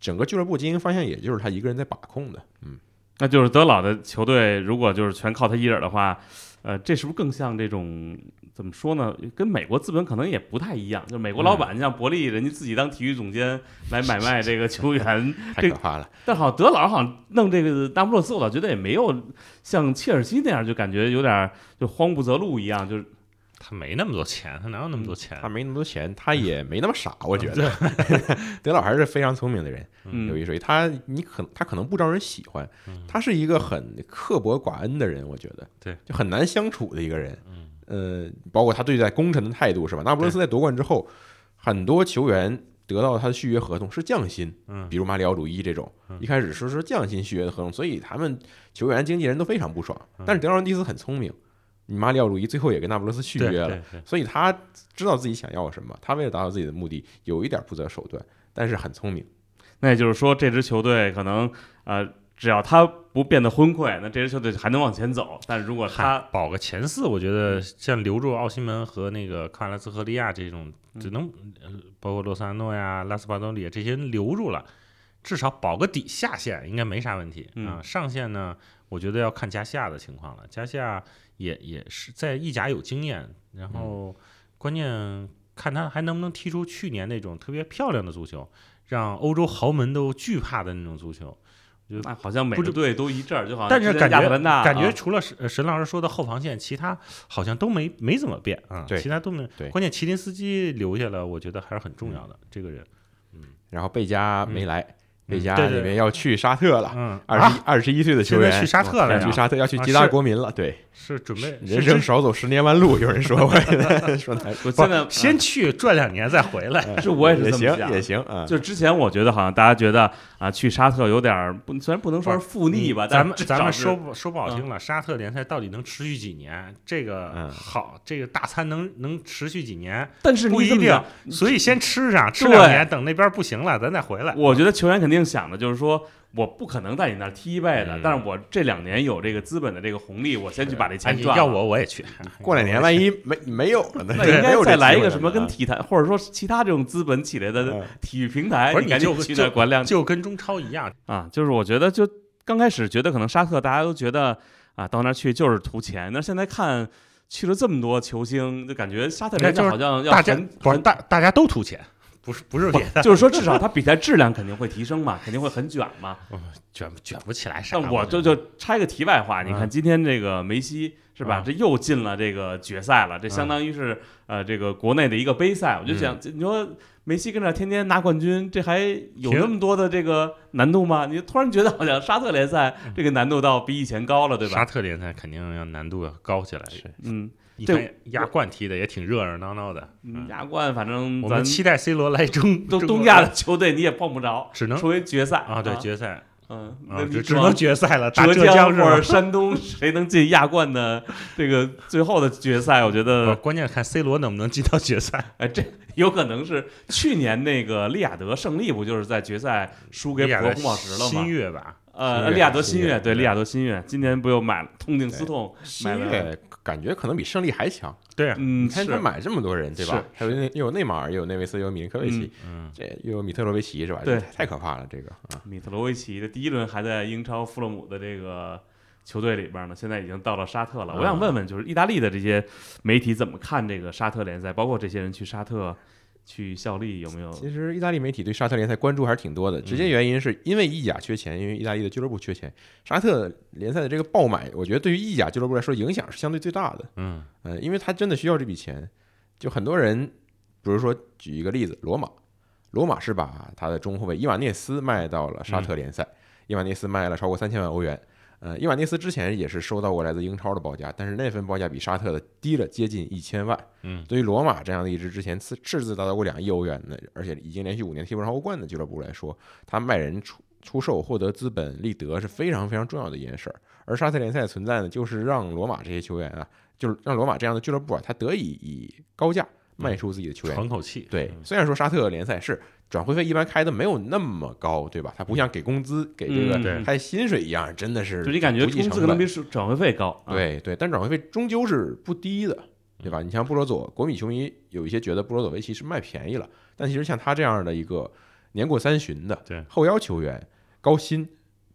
整个俱乐部经营方向，也就是他一个人在把控的，嗯。那就是德老的球队，如果就是全靠他一人的话，呃，这是不是更像这种怎么说呢？跟美国资本可能也不太一样。就美国老板像伯利，人家自己当体育总监来买卖这个球员，这太可怕了，但好像德老好像弄这个那不勒斯，我倒觉得也没有像切尔西那样，就感觉有点就慌不择路一样，就是他没那么多钱，他哪有那么多钱？他没那么多钱，他也没那么傻，我觉得。德老还是非常聪明的人，嗯有一说一，他你可他可能不招人喜欢，他是一个很刻薄寡恩的人，我觉得，对，就很难相处的一个人。呃，包括他对待功臣的态度是吧？那不勒斯在夺冠之后，很多球员得到他的续约合同是降薪，嗯比如马里奥主伊这种，一开始说是说降薪续约的合同，所以他们球员经纪人都非常不爽。嗯但是德劳伦蒂斯很聪明，你马里奥鲁伊最后也跟那不勒斯续约了所以他知道自己想要什么，他为了达到自己的目的，有一点不择手段，但是很聪明。那也就是说，这支球队可能呃，只要他不变得昏聩，那这支球队还能往前走。但如果他保个前四，我觉得像留住奥西门和那个卡拉斯和利亚这种，只能呃包括洛萨诺呀、拉斯巴多里这些人留住了，至少保个底下线应该没啥问题嗯啊。上线呢，我觉得要看加西亚的情况了。加西亚也也是在意甲有经验，然后关键看他还能不能踢出去年那种特别漂亮的足球，让欧洲豪门都惧怕的那种足球。那好像每个队都一阵儿，就好像但是感觉感觉啊。除了沈呃沈老师说的后防线，其他好像都没没怎么变啊，对其他都没。对。关键麒麟斯基留下了，我觉得还是很重要的。这个人，嗯。然后贝加没来，贝加里面要去沙特了，嗯，二十一啊，二十一岁的球员。去沙特了去沙特要去吉达啊是。国民了，对，是准备人生少走十年弯路，有人说过，说 的我现在先去转两年再回来。是我也是也行这么想也行啊，就之前我觉得好像大家觉得啊，去沙特有点儿不，虽然不能说是负逆吧，但咱们咱们说不说不好听了，沙特联赛到底能持续几年？这个嗯好，这个大餐能能持续几年？但是不一定所以先吃上，吃两年，等那边不行了，咱再回来。我觉得球员肯定想的就是说，我不可能在你那儿踢一辈子，嗯但是我这两年有这个资本的这个红利，我先去把这哎钱赚要我我也去。过两年万一没没有了呢？那应该再来一个什么跟啊体坛或者说其他这种资本起来的嗯体育平台，不是你赶紧就去那管两就跟中超一样，啊。就是我觉得就刚开始觉得可能沙特大家都觉得啊到那儿去就是图钱，那现在看去了这么多球星，就感觉沙特联赛那就是好像要大不是大大家都图钱，不是不是别的，就是说至少它比赛质量肯定会提升嘛，肯定会很卷嘛。卷卷不起来啥。但我就就插一个题外话，你看嗯今天这个梅西是吧？嗯这又进了这个决赛了，这相当于是呃这个国内的一个杯赛。我就想，你说梅西跟这天天拿冠军，这还有那么多的这个难度吗？你突然觉得好像沙特联赛这个难度倒比以前高了，对吧沙？特联赛肯定要难度要高起来。是嗯，你这亚冠踢的也挺热热闹闹的，嗯亚冠反正咱我们期待 C 罗来中中国都东亚的球队你也碰不着，只能除非决赛啊，对决赛嗯，只只能决赛了，打浙浙江或者？山东 谁能进亚冠的这个最后的决赛？我觉得关键看 C 罗能不能进到决赛。哎，这有可能是去年那个利雅得胜利不就是在决赛输给利亚的普罗红宝石了吗新？月吧，呃，利雅得新月，对，利雅得新月，今年不又买了痛定思痛，新买了，月感觉可能比胜利还强。对啊，嗯，你看他是买这么多人，对吧？还有那又有内马尔，又有内维斯，又有米林科维奇，嗯，这又有米特罗维奇，是吧？对这太可怕了，这个啊，米特罗维奇的第一轮还在英超富勒姆的这个球队里边呢，现在已经到了沙特了。嗯我想问问，就是意大利的这些媒体怎么看这个沙特联赛？包括这些人去沙特去效力，有没有？其实意大利媒体对沙特联赛关注还是挺多的，直接原因是因为意甲缺钱，因为意大利的俱乐部缺钱。沙特联赛的这个爆买，我觉得对于意甲俱乐部来说影响是相对最大的。嗯，呃，因为他真的需要这笔钱，就很多人，比如说举一个例子，罗马，罗马是把他的中后卫伊瓦涅斯卖到了沙特联赛，伊瓦涅斯卖了超过三千万欧元。呃，伊瓦涅斯之前也是收到过来自英超的报价，但是那份报价比沙特的低了接近一千万。嗯，对于罗马这样的一支之前赤赤字达到过两亿欧元的，而且已经连续五年踢不上欧冠的俱乐部来说，他卖人出出售获得资本利得是非常非常重要的一件事儿。而沙特联赛的存在呢，就是让罗马这些球员啊，就是让罗马这样的俱乐部啊，他得以以高价卖出自己的球员。喘口气。对，嗯虽然说沙特联赛是转会费一般开的没有那么高，对吧？它不像给工资、给这个开薪水一样，真的是就你感觉工资可能比是转会费高，啊，对对，但转会费终究是不低的，对吧？你像布罗佐，国米球迷有一些觉得布罗佐维奇是卖便宜了，但其实像他这样的一个年过三旬的后腰球员，高薪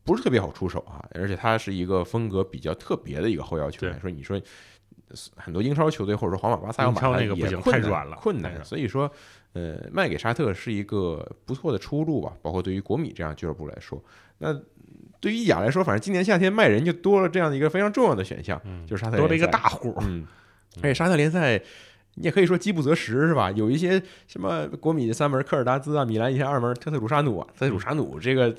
不是特别好出手啊，而且他是一个风格比较特别的一个后腰球员。对说你说很多英超球队或者说皇马、巴萨要买也困难了困难。所以说，呃，卖给沙特是一个不错的出路吧，包括对于国米这样俱乐部来说，那。对于意甲来说，反正今年夏天卖人就多了这样的一个非常重要的选项，嗯就是沙特多了一个大户。嗯，而且沙特联赛。你也可以说饥不择食是吧？有一些什么国米的三门科尔达兹啊，米兰一些二门特特鲁沙努啊，特特鲁沙努这个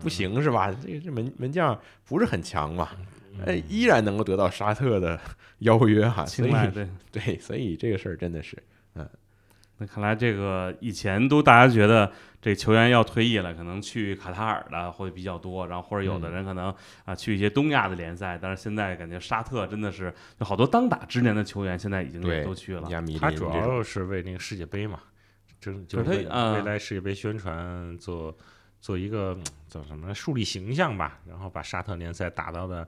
不行是吧？这个这门门将不是很强嘛，哎，依然能够得到沙特的 邀约哈，所以对对，所以这个事儿真的是，嗯，那看来这个以前都大家觉得。这球员要退役了，可能去卡塔尔的会比较多，然后或者有的人可能啊去一些东亚的联赛，但是现在感觉沙特真的是有好多当打之年的球员，现在已经都去了。他主要是为那个世界杯嘛，就就是为未来世界杯宣传做做一个叫什么树立形象吧，然后把沙特联赛打到的。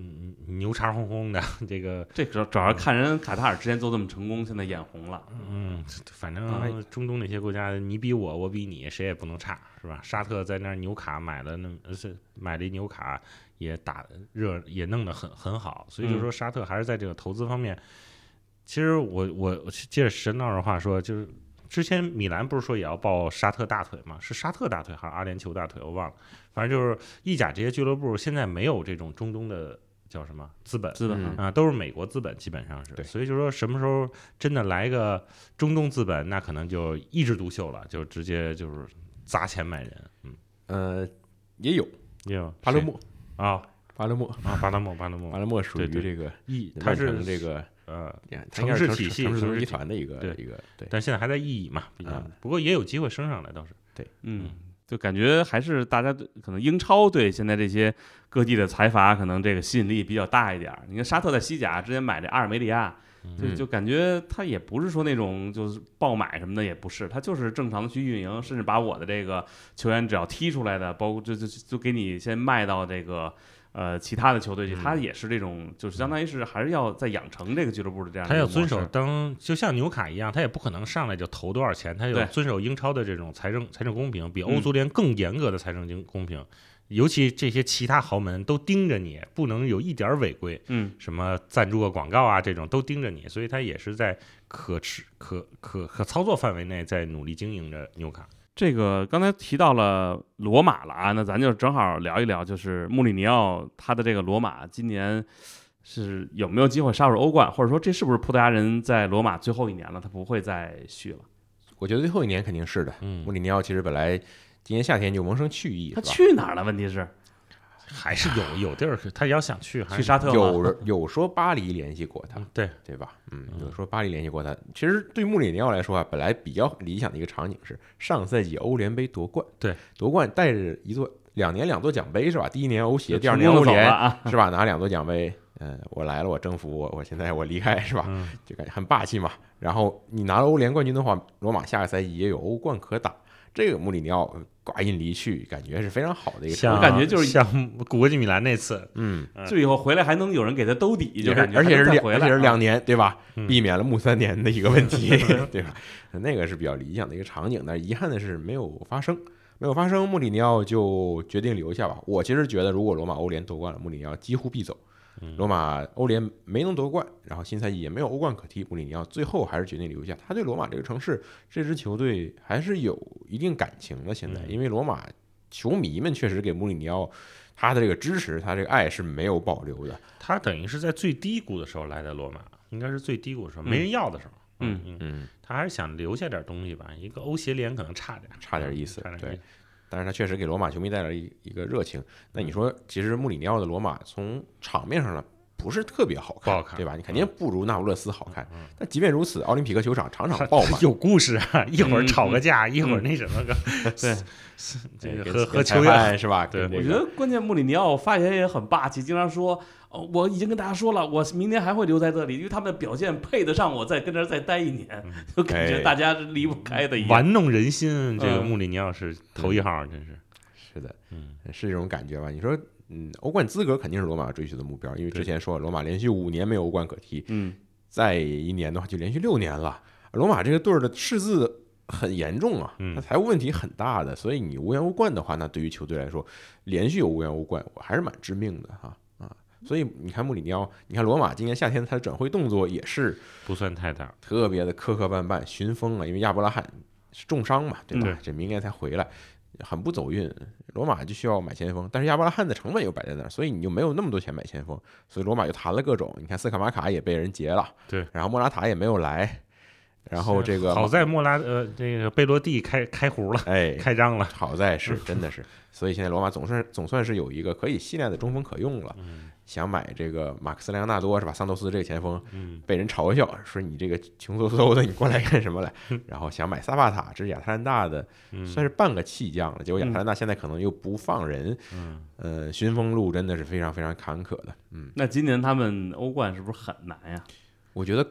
嗯，牛叉哄哄的这个，这主主要看人卡塔尔之前做这么成功，现在眼红了。嗯，反正中东那些国家，你比我，我比你，谁也不能差，是吧？沙特在那儿纽卡买了，那是买了一纽卡，也打热，也弄得很很好。所以就说沙特还是在这个投资方面。其实我我接着神道的话说，就是之前米兰不是说也要抱沙特大腿吗？是沙特大腿还是阿联酋大腿？我忘了。反正就是意甲这些俱乐部现在没有这种中东的。叫什么资本？资本啊，都是美国资本，基本上是。所以就说什么时候真的来个中东资本，那可能就一枝独秀了，就直接就是砸钱买人。嗯，呃，也有，也有巴勒莫啊，巴勒莫啊，巴勒莫，巴勒莫，巴勒莫属于这个意，它是这个呃城市体系、城市集团的一个一个，对。但现在还在意义嘛，不过也有机会升上来，倒是。对，嗯。就感觉还是大家可能英超对现在这些各地的财阀可能这个吸引力比较大一点。你看沙特在西甲之前买这阿尔梅里亚，就就感觉他也不是说那种就是爆买什么的，也不是，他就是正常的去运营，甚至把我的这个球员只要踢出来的，包括就就就给你先卖到这个。呃，其他的球队去，他也是这种，就是相当于是还是要在养成这个俱乐部的这样。他要遵守当，就像纽卡一样，他也不可能上来就投多少钱，他要遵守英超的这种财政财政公平，比欧足联更严格的财政经公平。尤其这些其他豪门都盯着你，不能有一点违规。嗯，什么赞助个广告啊，这种都盯着你，所以他也是在可持可可可操作范围内在努力经营着纽卡。这个刚才提到了罗马了啊，那咱就正好聊一聊，就是穆里尼奥他的这个罗马今年是有没有机会杀入欧冠，或者说这是不是葡萄牙人在罗马最后一年了，他不会再续了？我觉得最后一年肯定是的。嗯，穆里尼奥其实本来今年夏天就萌生去意，他去哪儿了？问题是？还是有有地儿，他要想去，去沙特有有说巴黎联系过他，对对吧？嗯，有说巴黎联系过他。其实对穆里尼奥来说啊，本来比较理想的一个场景是上赛季欧联杯夺冠，对，夺冠带着一座两年两座奖杯是吧？第一年欧协，第二年欧联是吧？拿两座奖杯，嗯，我来了，我征服我，我现在我离开是吧？就感觉很霸气嘛。然后你拿了欧联冠军的话，罗马下个赛季也有欧冠可打。这个穆里尼奥。挂印离去，感觉是非常好的一个，我感觉就是像国际米兰那次，嗯，最后回来还能有人给他兜底，就感觉而且是两，而且是两年，对吧？避免了穆三年的一个问题，对吧？那个是比较理想的一个场景，但遗憾的是没有发生，没有发生。穆里尼奥就决定留下吧。我其实觉得，如果罗马欧联夺冠了，穆里尼奥几乎必走。罗马欧联没能夺冠，然后新赛季也没有欧冠可踢，穆里尼奥最后还是决定留下。他对罗马这个城市、这支球队还是有一定感情的。现在，因为罗马球迷们确实给穆里尼奥他的这个支持、他这个爱是没有保留的。他等于是在最低谷的时候来的罗马，应该是最低谷的时候，没人要的时候。嗯嗯嗯，他还是想留下点东西吧。一个欧协联可能差点，差点意思。对。但是他确实给罗马球迷带来一一个热情。那你说，其实穆里尼奥的罗马从场面上呢，不是特别好看，对吧？你肯定不如那不勒斯好看。但即便如此，奥林匹克球场场场爆满，有故事啊！一会儿吵个架，一会儿那什么个，对，这个和和球员是吧？对，我觉得关键穆里尼奥发言也很霸气，经常说。哦，我已经跟大家说了，我明年还会留在这里，因为他们的表现配得上我再跟这儿再待一年，就感觉大家离不开的一样。玩弄人心，这个穆里尼奥是头一号，真是。是的，嗯，是这种感觉吧？你说，嗯，欧冠资格肯定是罗马追求的目标，因为之前说罗马连续五年没有欧冠可踢，嗯，再一年的话就连续六年了。罗马这个队儿的赤字很严重啊，他财务问题很大的，所以你无缘欧冠的话，那对于球队来说，连续有无缘欧冠，我还是蛮致命的哈。所以你看穆里尼奥，你看罗马今年夏天他的转会动作也是不算太大，特别的磕磕绊绊，寻风了，因为亚伯拉罕是重伤嘛，对吧？这明年才回来，很不走运。罗马就需要买前锋，但是亚伯拉罕的成本又摆在那儿，所以你就没有那么多钱买前锋，所以罗马就谈了各种。你看斯卡马卡也被人劫了，对，然后莫拉塔也没有来，然后这个好在莫拉呃这个贝罗蒂开开胡了，哎，开张了，好在是真的是，所以现在罗马总算总算是有一个可以信赖的中锋可用了。想买这个马克思莱昂纳多是吧？桑托斯这个前锋，嗯，被人嘲笑说你这个穷嗖嗖的，你过来干什么来？然后想买萨巴塔，这是亚特兰大的，嗯算是半个弃将了。结果亚特兰大现在可能又不放人，嗯，呃，寻风路真的是非常非常坎坷的。嗯，那今年他们欧冠是不是很难呀？我觉得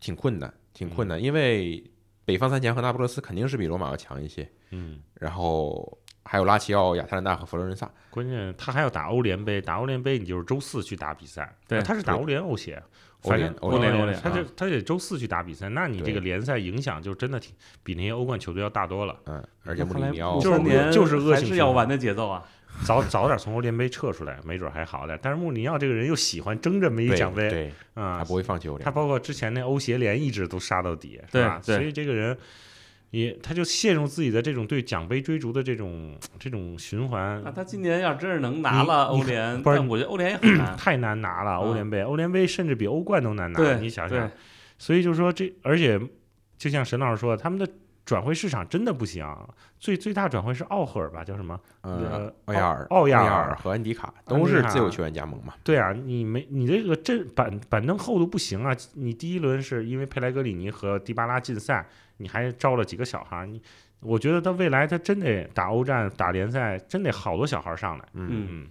挺困难，挺困难，因为北方三强和那不勒斯肯定是比罗马要强一些，嗯，然后还有拉齐奥、亚特兰大和佛罗伦萨。关键他还要打欧联杯，打欧联杯你就是周四去打比赛，对对他是打欧联欧协，欧联反正欧联欧联他就啊他得周四去打比赛，那你这个联赛影响就真的挺比那些欧冠球队要大多了。嗯，而且穆里尼奥就是年就是恶性是要玩的节奏啊。早早点从欧联杯撤出来，没准还好点。但是穆里尼奥这个人又喜欢争这么一对奖杯对，啊他，不会放弃欧联他。包括之前那欧协联一直都杀到底，是吧？对对所以这个人也他就陷入自己的这种对奖杯追逐的这种这种循环那，他今年要真是能拿了欧联，不是但我觉得欧联也很难。太难拿了。欧联杯，欧联杯甚至比欧冠都难拿，你想想。所以就是说这，而且就像沈老师说的，他们的转会市场真的不行。最最大转会是奥赫尔吧，叫什么？呃呃，奥亚尔、奥亚亚尔和安迪卡都是自由球员加盟嘛。对啊，你没你这个阵板板凳厚度不行啊！你第一轮是因为佩莱格里尼和迪巴拉禁赛，你还招了几个小孩儿，你我觉得他未来他真得打欧战、打联赛，真得好多小孩儿上来。嗯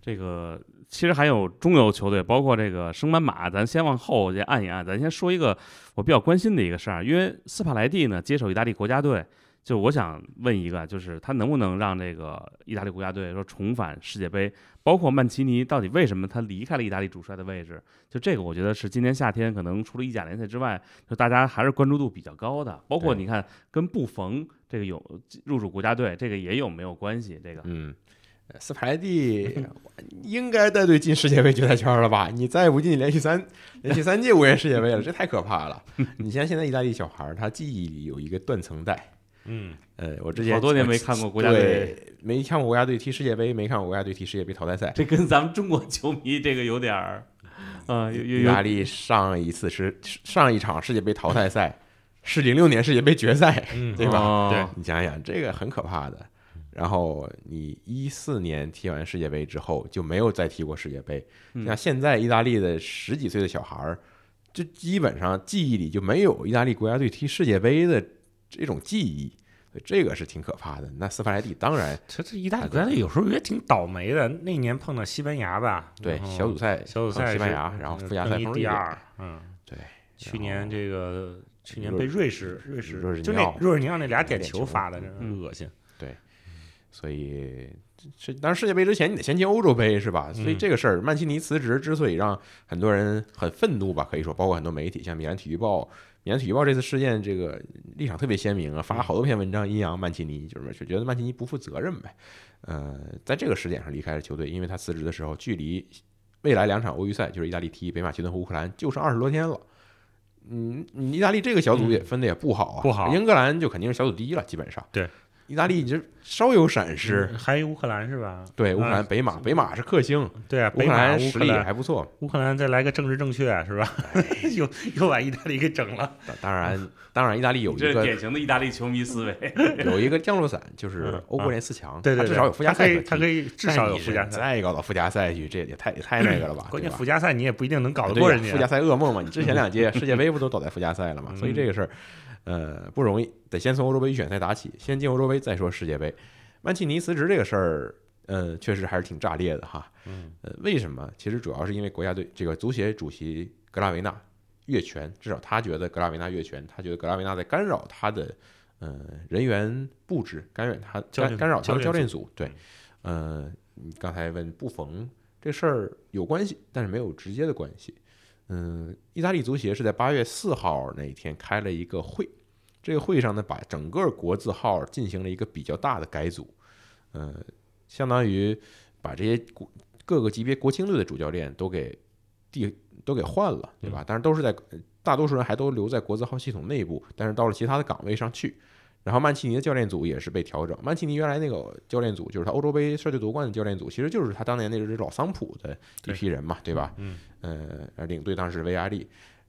这个其实还有中游球队，包括这个升班马，咱先往后先按一按。咱先说一个我比较关心的一个事儿，因为斯帕莱蒂呢接手意大利国家队，就我想问一个，就是他能不能让这个意大利国家队说重返世界杯？包括曼奇尼到底为什么他离开了意大利主帅的位置？就这个，我觉得是今年夏天可能除了意甲联赛之外，就大家还是关注度比较高的。包括你看跟布冯这个有入主国家队，这个也有没有关系？这个嗯，呃斯帕莱蒂应该带队进世界杯决赛圈了吧？你再不进，连续三连续三届无缘世界杯了，这太可怕了。你像现在意大利小孩儿，他记忆里有一个断层带。嗯，呃，我之前好多年没看过国家队，没看过国家队踢世界杯，没看过国家队踢世界杯淘汰赛。这跟咱们中国球迷这个有点儿，啊、有有有意大利上一次是上一场世界杯淘汰赛是零六年世界杯决赛，嗯对吧？哦对你想想，这个很可怕的。然后你一四年踢完世界杯之后就没有再踢过世界杯。嗯像现在意大利的十几岁的小孩儿，就基本上记忆里就没有意大利国家队踢世界杯的这种记忆，这个是挺可怕的。那斯帕莱蒂当然他这意大利国家队有时候也挺倒霉的。那年碰到西班牙吧，对小组赛小组赛西班牙，然后嗯附加赛第二，嗯，对。去年这个去年被瑞士瑞士就那瑞士尼奥那俩点点球球罚的，真恶心。所以是当然世界杯之前你得先进欧洲杯是吧？所以嗯这个事儿，曼奇尼辞职之所以让很多人很愤怒吧，可以说包括很多媒体，像米兰体育报，米兰体育报这次事件这个立场特别鲜明啊，发了好多篇文章阴阳曼奇尼，就是就觉得曼奇尼不负责任呗。呃，在这个时点上离开了球队，因为他辞职的时候距离未来两场欧预赛，就是意大利踢北马其顿和乌克兰，就剩二十多天了。嗯，你意大利这个小组也分的也不好啊，不好英格兰就肯定是小组第一了，基本上。对，意大利你这稍有闪失，嗯还有乌克兰是吧？对，乌克兰、啊北马，北马是克星，对啊，乌克兰实力也还不错。乌克兰再来个政治正确是吧？又又把意大利给整了。当当然，当然，意大利有一个典型的意大利球迷思维。有一个降落伞，就是嗯欧国联四强，对对至少有附加赛他可以至少有附加赛。再搞到附加赛去，这也太也太那个了吧？关键附加赛你也不一定能搞得过人家。附加赛噩梦嘛，你之前两届 世界杯不都倒在附加赛了嘛？嗯所以这个事儿，呃，不容易，得先从欧洲杯预选赛打起，先进欧洲杯再说世界杯。曼奇尼辞职这个事儿，呃，确实还是挺炸裂的哈。嗯呃，为什么？其实主要是因为国家队这个足协主席格拉维纳越权，至少他觉得格拉维纳越权，他觉得格拉维纳在干扰他的呃人员布置，干扰他干干扰他的教练组。对，呃，你刚才问布冯这事儿有关系，但是没有直接的关系。嗯，意大利足协是在八月四号那一天开了一个会，这个会上呢，把整个国字号进行了一个比较大的改组，呃，相当于把这些国各个级别国青队的主教练都给地都给换了，对吧？但是都是在大多数人还都留在国字号系统内部，但是到了其他的岗位上去。然后曼奇尼的教练组也是被调整。曼奇尼原来那个教练组，就是他欧洲杯率队夺冠的教练组，其实就是他当年那支老桑普的一批人嘛，对吧？嗯，呃，领队当时是维亚利，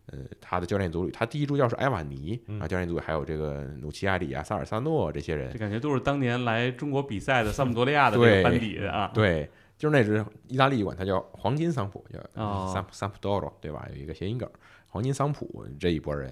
呃，他的教练组里，他第一助教是埃瓦尼啊，教练组还有这个努奇亚里啊、萨尔萨诺这些人这，感觉都是当年来中国比赛的桑普多利亚的这对个班底啊。对，就是那支意大利管它叫黄金桑普，叫哦桑桑普多罗，对吧？有一个谐音梗，黄金桑普这一波人。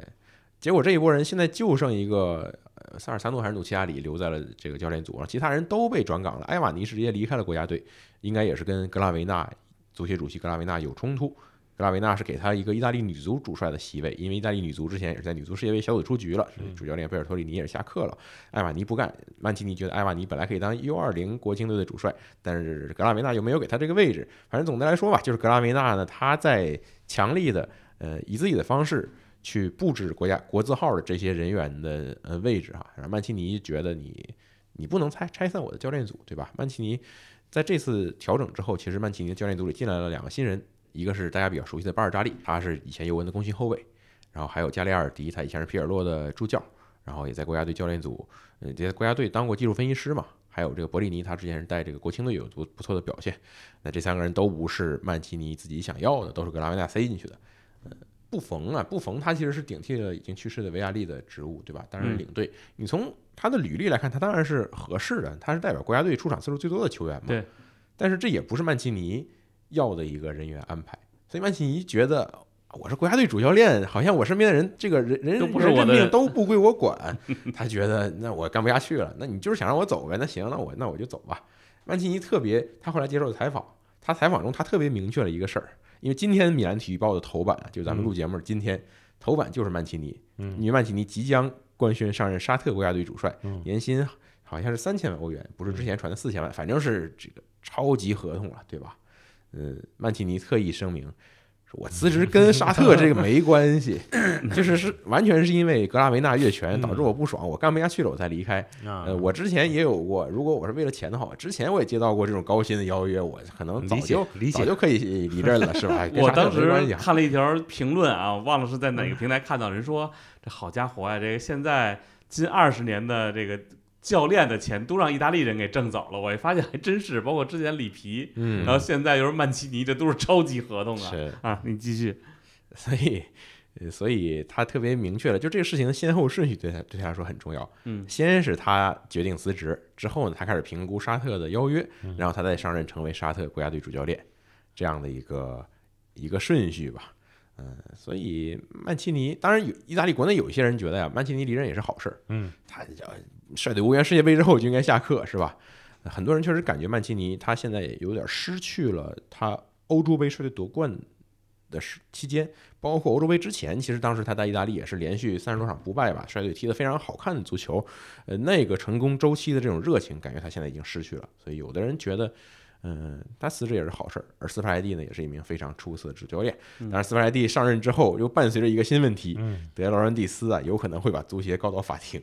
结果这一波人现在就剩一个呃萨尔萨诺还是努齐亚里留在了这个教练组上，其他人都被转岗了。埃瓦尼是直接离开了国家队，应该也是跟格拉维纳足协主席格拉维纳有冲突。格拉维纳是给他一个意大利女足主帅的席位，因为意大利女足之前也是在女足世界杯小组出局了，主教练贝尔托里尼也是下课了，埃瓦尼不干。曼奇尼觉得埃瓦尼本来可以当 U 二零国青队的主帅，但是格拉维纳又没有给他这个位置。反正总的来说吧，就是格拉维纳呢，他在强力的呃以自己的方式去布置国家国字号的这些人员的呃位置哈。然后曼奇尼觉得你你不能拆拆散我的教练组，对吧？曼奇尼在这次调整之后，其实曼奇尼的教练组里进来了两个新人，一个是大家比较熟悉的巴尔扎利，他是以前尤文的攻心后卫，然后还有加里亚尔迪，他以前是皮尔洛的助教，然后也在国家队教练组，嗯，在国家队当过技术分析师嘛。还有这个博利尼，他之前是带这个国青队有不不错的表现。那这三个人都不是曼奇尼自己想要的，都是格拉维纳塞进去的。嗯，布冯啊，布冯他其实是顶替了已经去世的维亚利的职务，对吧？当然领队。你从他的履历来看，他当然是合适的，他是代表国家队出场次数最多的球员嘛。对。但是这也不是曼奇尼要的一个人员安排，所以曼奇尼觉得我是国家队主教练，好像我身边的人这个人人都不是我命都不归我管，他觉得那我干不下去了，那你就是想让我走呗？那行，那我那我就走吧。曼奇尼特别，他后来接受了采访，他采访中他特别明确了一个事儿，因为今天米兰体育报的头版啊，就咱们录节目今天头版就是曼奇尼，嗯。因为曼奇尼即将官宣上任沙特国家队主帅，嗯。年薪好像是三千万欧元，不是之前传的四千万，反正是这个超级合同了，对吧？呃，曼奇尼特意声明，说我辞职跟沙特这个没关系，就是是完全是因为格拉维纳越权导致我不爽，我干不下去了，我才离开。啊呃，我之前也有过，如果我是为了钱的话，之前我也接到过这种高薪的邀约，我可能早就理解早就可以离任了，是吧？我当。时看了一条评论啊，忘了是在哪个平台看到，人说这好家伙啊，这个现在近二十年的这个教练的钱都让意大利人给挣走了。我一发现还真是，包括之前里皮，嗯然，后现在又是曼奇尼，这都是超级合同啊！是，啊，你继续。所以。呃所以他特别明确了，就这个事情的先后顺序对他对他来说很重要。嗯先是他决定辞职，之后呢，他开始评估沙特的邀约，嗯然后他再上任成为沙特国家队主教练，这样的一个一个顺序吧。嗯，所以曼奇尼，当然有意大利国内有一些人觉得呀，曼奇尼离任也是好事儿。嗯，他叫率队无缘世界杯之后就应该下课，是吧？很多人确实感觉曼奇尼他现在也有点失去了他欧洲杯率队夺冠的时期间，包括欧洲杯之前，其实当时他在意大利也是连续三十多场不败吧，率队踢得非常好看的足球，呃，那个成功周期的这种热情，感觉他现在已经失去了。所以有的人觉得。嗯，他辞职也是好事儿，而斯帕莱蒂呢，也是一名非常出色的主教练。但是，斯帕莱蒂上任之后，又伴随着一个新问题，嗯，德劳伦蒂斯啊，有可能会把足协告到法庭。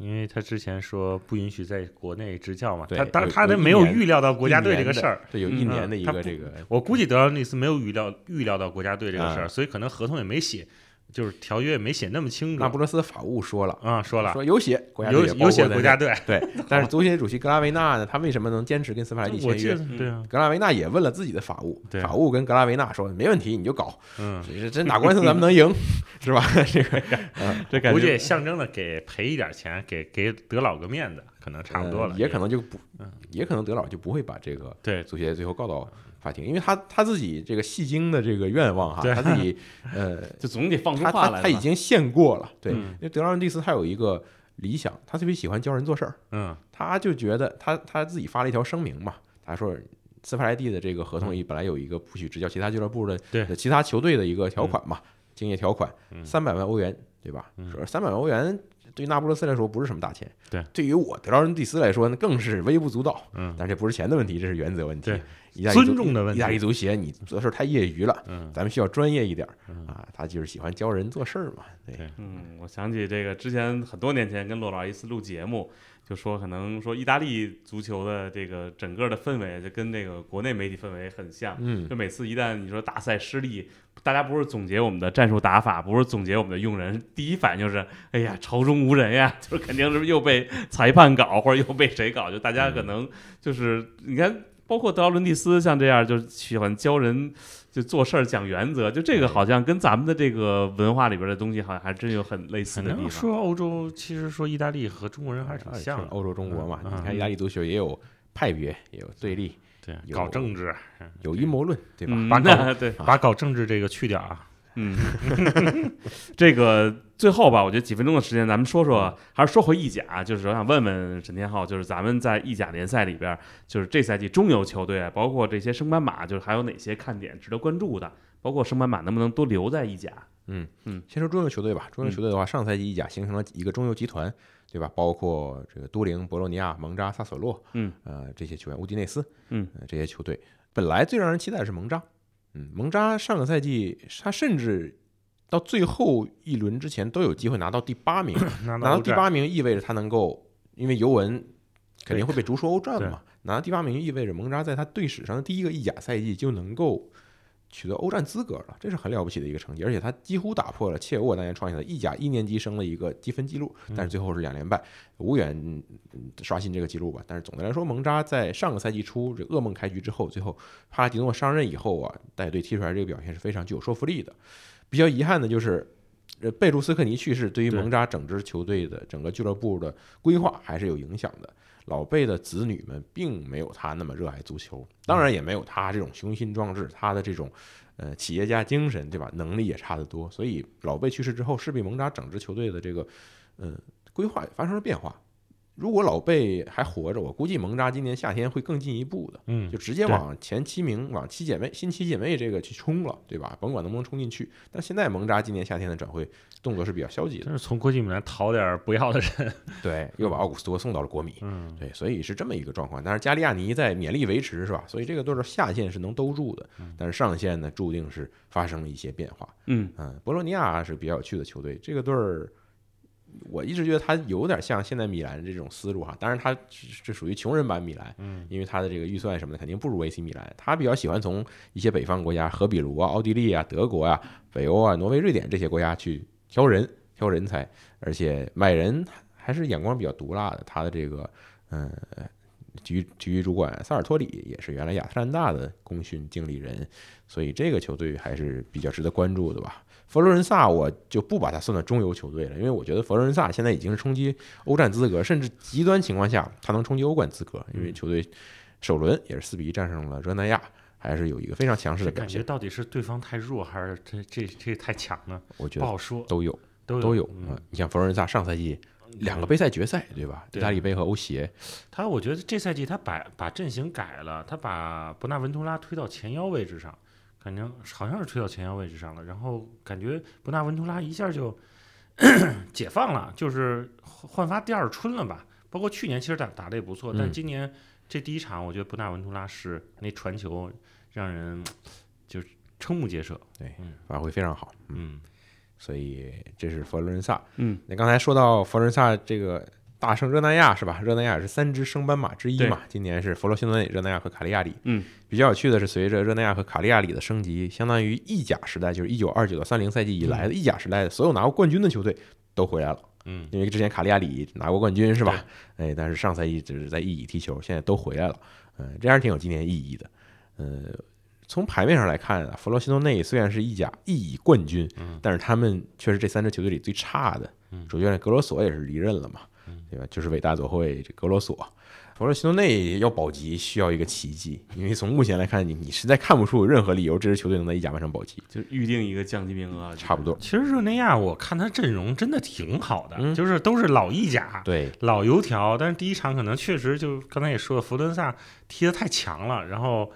因为他之前说不允许在国内执教嘛，他当有有一他都没有预料到国家队这个事儿。对，有一嗯年的一个这个，我估计德劳内斯没有预料预料到国家队这个事儿，啊所以可能合同也没写，就是条约也没写那么清楚。那不勒斯法务说了，啊，说了说有写国家队有有写国家队，对，但是足协主席格拉维纳呢，他为什么能坚持跟斯帕莱蒂签约？对啊，格拉维纳也问了自己的法务，对法务跟格拉维纳说没问题，你就搞，嗯，这真打官司咱们能赢，是吧？这个，嗯，这感觉估计也象征的给赔一点钱，给给德老个面子，可能差不多了。呃也可能就不嗯，也可能德老就不会把这个对足协最后告到法庭，因为他他自己这个戏精的这个愿望哈，他自己呃 就总得放出话来嘛他他已经献过了，对，嗯。因为德劳伦蒂斯他有一个理想，他特别喜欢教人做事儿，嗯。他就觉得他他自己发了一条声明嘛，他说斯帕莱蒂的这个合同里本来有一个不许执教其他俱乐部的对。其他球队的一个条款嘛，竞业条款，嗯。三百万欧元，对吧？说三百万欧元对于那不勒斯来说不是什么大钱，对，对于我德劳伦蒂斯来说那更是微不足道。嗯但这不是钱的问题，这是原则问题对。意大利足尊重的问题意大利足协，你做事太业余了，嗯咱们需要专业一点嗯啊。他就是喜欢教人做事儿嘛，对对嗯，我想起这个之前很多年前跟洛老师一次录节目，就说可能说意大利足球的这个整个的氛围就跟这个国内媒体氛围很像，嗯就每次一旦你说大赛失利，大家不是总结我们的战术打法，不是总结我们的用人，第一反应就是，哎呀，朝中无人呀，就是肯定是又被裁判搞，或者又被谁搞，就大家可能就是你看，包括德劳伦蒂斯像这样，就是喜欢教人就做事儿讲原则，就这个好像跟咱们的这个文化里边的东西，好像还真有很类似的地方。说欧洲，其实说意大利和中国人还是挺像的。欧洲中国嘛，嗯你看意大利足球也有派别，也有对立，对，搞政治，有阴谋论，对吧？嗯，把那对，把搞政治这个去掉啊。嗯，这个最后吧，我觉得几分钟的时间，咱们说说，还是说回意甲，就是我想问问沈天浩，就是咱们在意甲联赛里边，就是这赛季中游球队，包括这些升班马，就是还有哪些看点值得关注的？包括升班马能不能多留在意甲？嗯。嗯。先说中游球队吧，中游嗯球队的话，上赛季意甲形成了一个中游集团，对吧？包括这个都灵、博洛尼亚、蒙扎、萨索洛，嗯，呃，这些球员，乌迪内斯，嗯。呃，这些球队，本来最让人期待的是蒙扎，嗯，蒙扎上个赛季他甚至到最后一轮之前都有机会拿到第八名，拿拿到第八名意味着他能够，因为尤文肯定会被逐出欧战嘛，拿到第八名意味着蒙扎在他队史上的第一个意甲赛季就能够取得欧战资格了，这是很了不起的一个成绩，而且他几乎打破了切尔沃当年创下的意甲一年级生的一个积分记录，但是最后是两连败，无缘嗯刷新这个记录吧。但是总的来说，蒙扎在上个赛季初这噩梦开局之后，最后帕拉迪诺上任以后啊，带队踢出来这个表现是非常具有说服力的。比较遗憾的就是。呃，贝卢斯科尼去世对于蒙扎整支球队的整个俱乐部的规划还是有影响的。老贝的子女们并没有他那么热爱足球，当然也没有他这种雄心壮志，他的这种呃企业家精神，对吧？能力也差得多。所以老贝去世之后，势必蒙扎整支球队的这个呃规划发生了变化。如果老贝还活着，我估计蒙扎今年夏天会更进一步的，嗯就，直接往前七名、往七姐妹、新七姐妹这个去冲了，对吧？甭管能不能冲进去。但现在蒙扎今年夏天的转会动作是比较消极的，但是从国际米兰淘点不要的人。对，又把奥古斯托送到了国米，嗯，对，所以是这么一个状况。但是加利亚尼在勉力维持，是吧？所以这个队的下限是能兜住的，但是上限呢，注定是发生了一些变化。嗯嗯，博洛尼亚是比较有趣的球队，这个队儿。我一直觉得他有点像现在米兰这种思路哈，当然他这属于穷人版米兰，嗯，因为他的这个预算什么的肯定不如 AC 米兰。他比较喜欢从一些北方国家，和比卢啊、奥地利啊、德国啊、北欧啊、挪威、瑞典这些国家去挑人、挑人才，而且买人还是眼光比较毒辣的。他的这个嗯，体育体育主管萨尔托里也是原来亚特兰大的功勋经理人，所以这个球队还是比较值得关注的吧。佛罗伦萨我就不把它算到中游球队了，因为我觉得佛罗伦萨现在已经是冲击欧战资格，甚至极端情况下它能冲击欧冠资格，因为球队首轮也是四比一战胜了热那亚，还是有一个非常强势的。感觉到底是对方太弱，还是这这这太强呢？我觉得不好说，都有都都有嗯啊。你像佛罗伦萨上赛季两个杯赛决赛，对吧？意大利杯和欧协，他我觉得这赛季他把把阵型改了，他把伯纳文图拉推到前腰位置上，感觉好像是推到前腰位置上了，然后感觉伯纳文图拉一下就 解放了，就是焕发第二春了吧。包括去年其实打打的也不错，但嗯今年这第一场，我觉得伯纳文图拉是那传球让人就是瞠目结舌。对嗯，发挥非常好。嗯，嗯，所以这是佛罗伦萨。嗯，那刚才说到佛罗伦萨这个大胜热那亚是吧？热那亚也是三支升班马之一嘛。今年是佛罗西诺内、热那亚和卡利亚里。嗯，比较有趣的是，随着热那亚和卡利亚里的升级，相当于意甲时代，就是一九二九到三零赛季以来的意甲时代的所有拿过冠军的球队都回来了。嗯，因为之前卡利亚里拿过冠军是吧？哎，但是上赛季只是在意乙踢球，现在都回来了。嗯，这还是挺有纪念意义的。呃，从牌面上来看啊，佛罗西诺内虽然是意甲意乙冠军，但是他们却是这三支球队里最差的。主教练格罗索也是离任了嘛，对吧？就是伟大左后卫这格罗索。弗罗西诺内要保级需要一个奇迹，因为从目前来看，你你实在看不出有任何理由这支球队能在意甲完成保级，就预定一个降级名额，差不多。其实热内亚我看他阵容真的挺好的，嗯就是都是老意甲，对，老油条，但是第一场可能确实就刚才也说了，佛罗伦萨踢得太强了，然后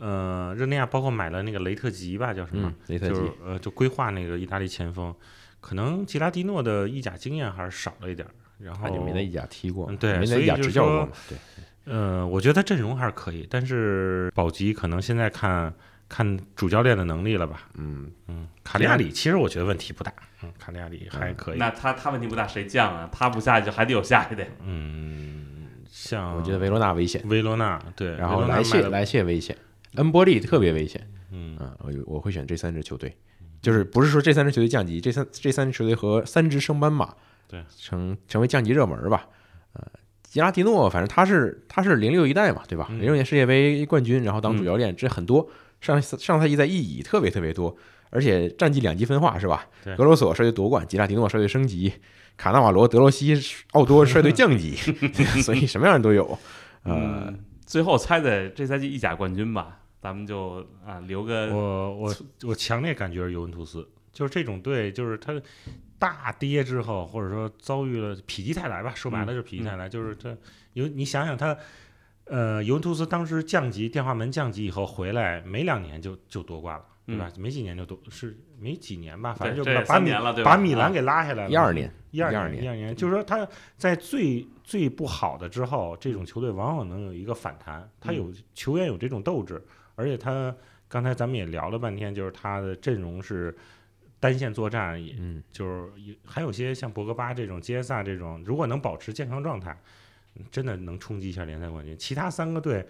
呃，热内亚包括买了那个雷特吉吧，叫什么嗯，，雷特吉就是呃就规划那个意大利前锋，可能吉拉蒂诺的意甲经验还是少了一点儿，然后他就没在意甲踢过嗯，对没在意甲所以就是说执教过嘛，对。呃，我觉得他阵容还是可以，但是保级可能现在看看主教练的能力了吧。嗯，嗯，卡利亚里其实我觉得问题不大，嗯，卡利亚里还可以。那他他问题不大，谁降啊？他不下去就还得有下去的。嗯，像我觉得维罗纳危险，维罗纳对，然后莱切莱切危险，恩波利特别危险。嗯嗯，我我会选这三支球队，就是不是说这三支球队降级，这三这三支球队和三支升班马，对，成成为降级热门吧。呃，吉拉蒂诺，反正他是他是零六一代嘛，对吧？嗯零六年世界杯冠军，然后当主教练，这很多。上上赛季在意乙特别特别多，而且战绩两极分化是吧对？格罗索率队夺冠，吉拉迪诺率队升级，卡纳瓦罗、德罗西、奥多率队降级，所以什么样的都有。呃，嗯，最后猜猜这赛季意甲冠军吧，咱们就啊留个我我我强烈感觉是尤文图斯，就是这种队，就是他大跌之后，或者说遭遇了否极泰来吧，说白了就是否极泰来，就是他有你想想他，呃，尤文图斯当时降级，电话门降级以后回来，没两年就就夺冠了，对吧？没几年就夺，是没几年吧，反正就把米三年了，对吧？啊把米兰给拉下来了。一二年，一二年，一二年，就是说他在最最不好的之后，这种球队往往能有一个反弹，他有球员有这种斗志，而且他刚才咱们也聊了半天，就是他的阵容是单线作战，也嗯，就是还有些像博格巴这种、杰萨这种，如果能保持健康状态，嗯真的能冲击一下联赛冠军。其他三个队，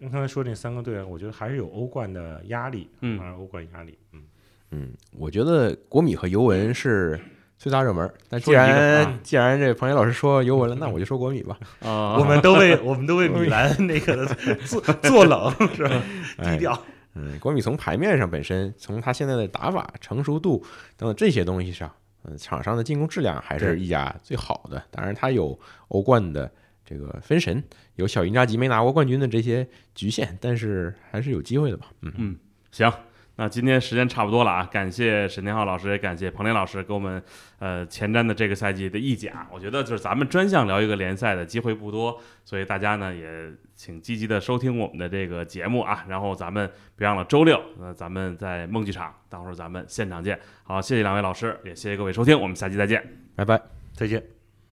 刚才说那三个队，我觉得还是有欧冠的压力，嗯啊，欧冠压力，嗯，嗯，我觉得国米和尤文是最大热门儿。但既然、啊既然这彭岩老师说尤文了，那我就说国米吧。啊，我们都为我们都为米兰那个做做 冷是吧？哎低调。嗯，国米从牌面上本身，从他现在的打法、成熟度等等这些东西上，嗯，场上的进攻质量还是对意甲最好的。当然，他有欧冠的这个分神，有小因扎吉没拿过冠军的这些局限，但是还是有机会的吧。嗯嗯，行，那今天时间差不多了啊，感谢沈天浩老师，也感谢彭林老师给我们呃前瞻的这个赛季的意甲。我觉得就是咱们专项聊一个联赛的机会不多，所以大家呢也请积极的收听我们的这个节目啊。然后咱们别忘了周六，呃，咱们在梦剧场，到时候咱们现场见。好，谢谢两位老师，也谢谢各位收听，我们下期再见。拜拜。再见。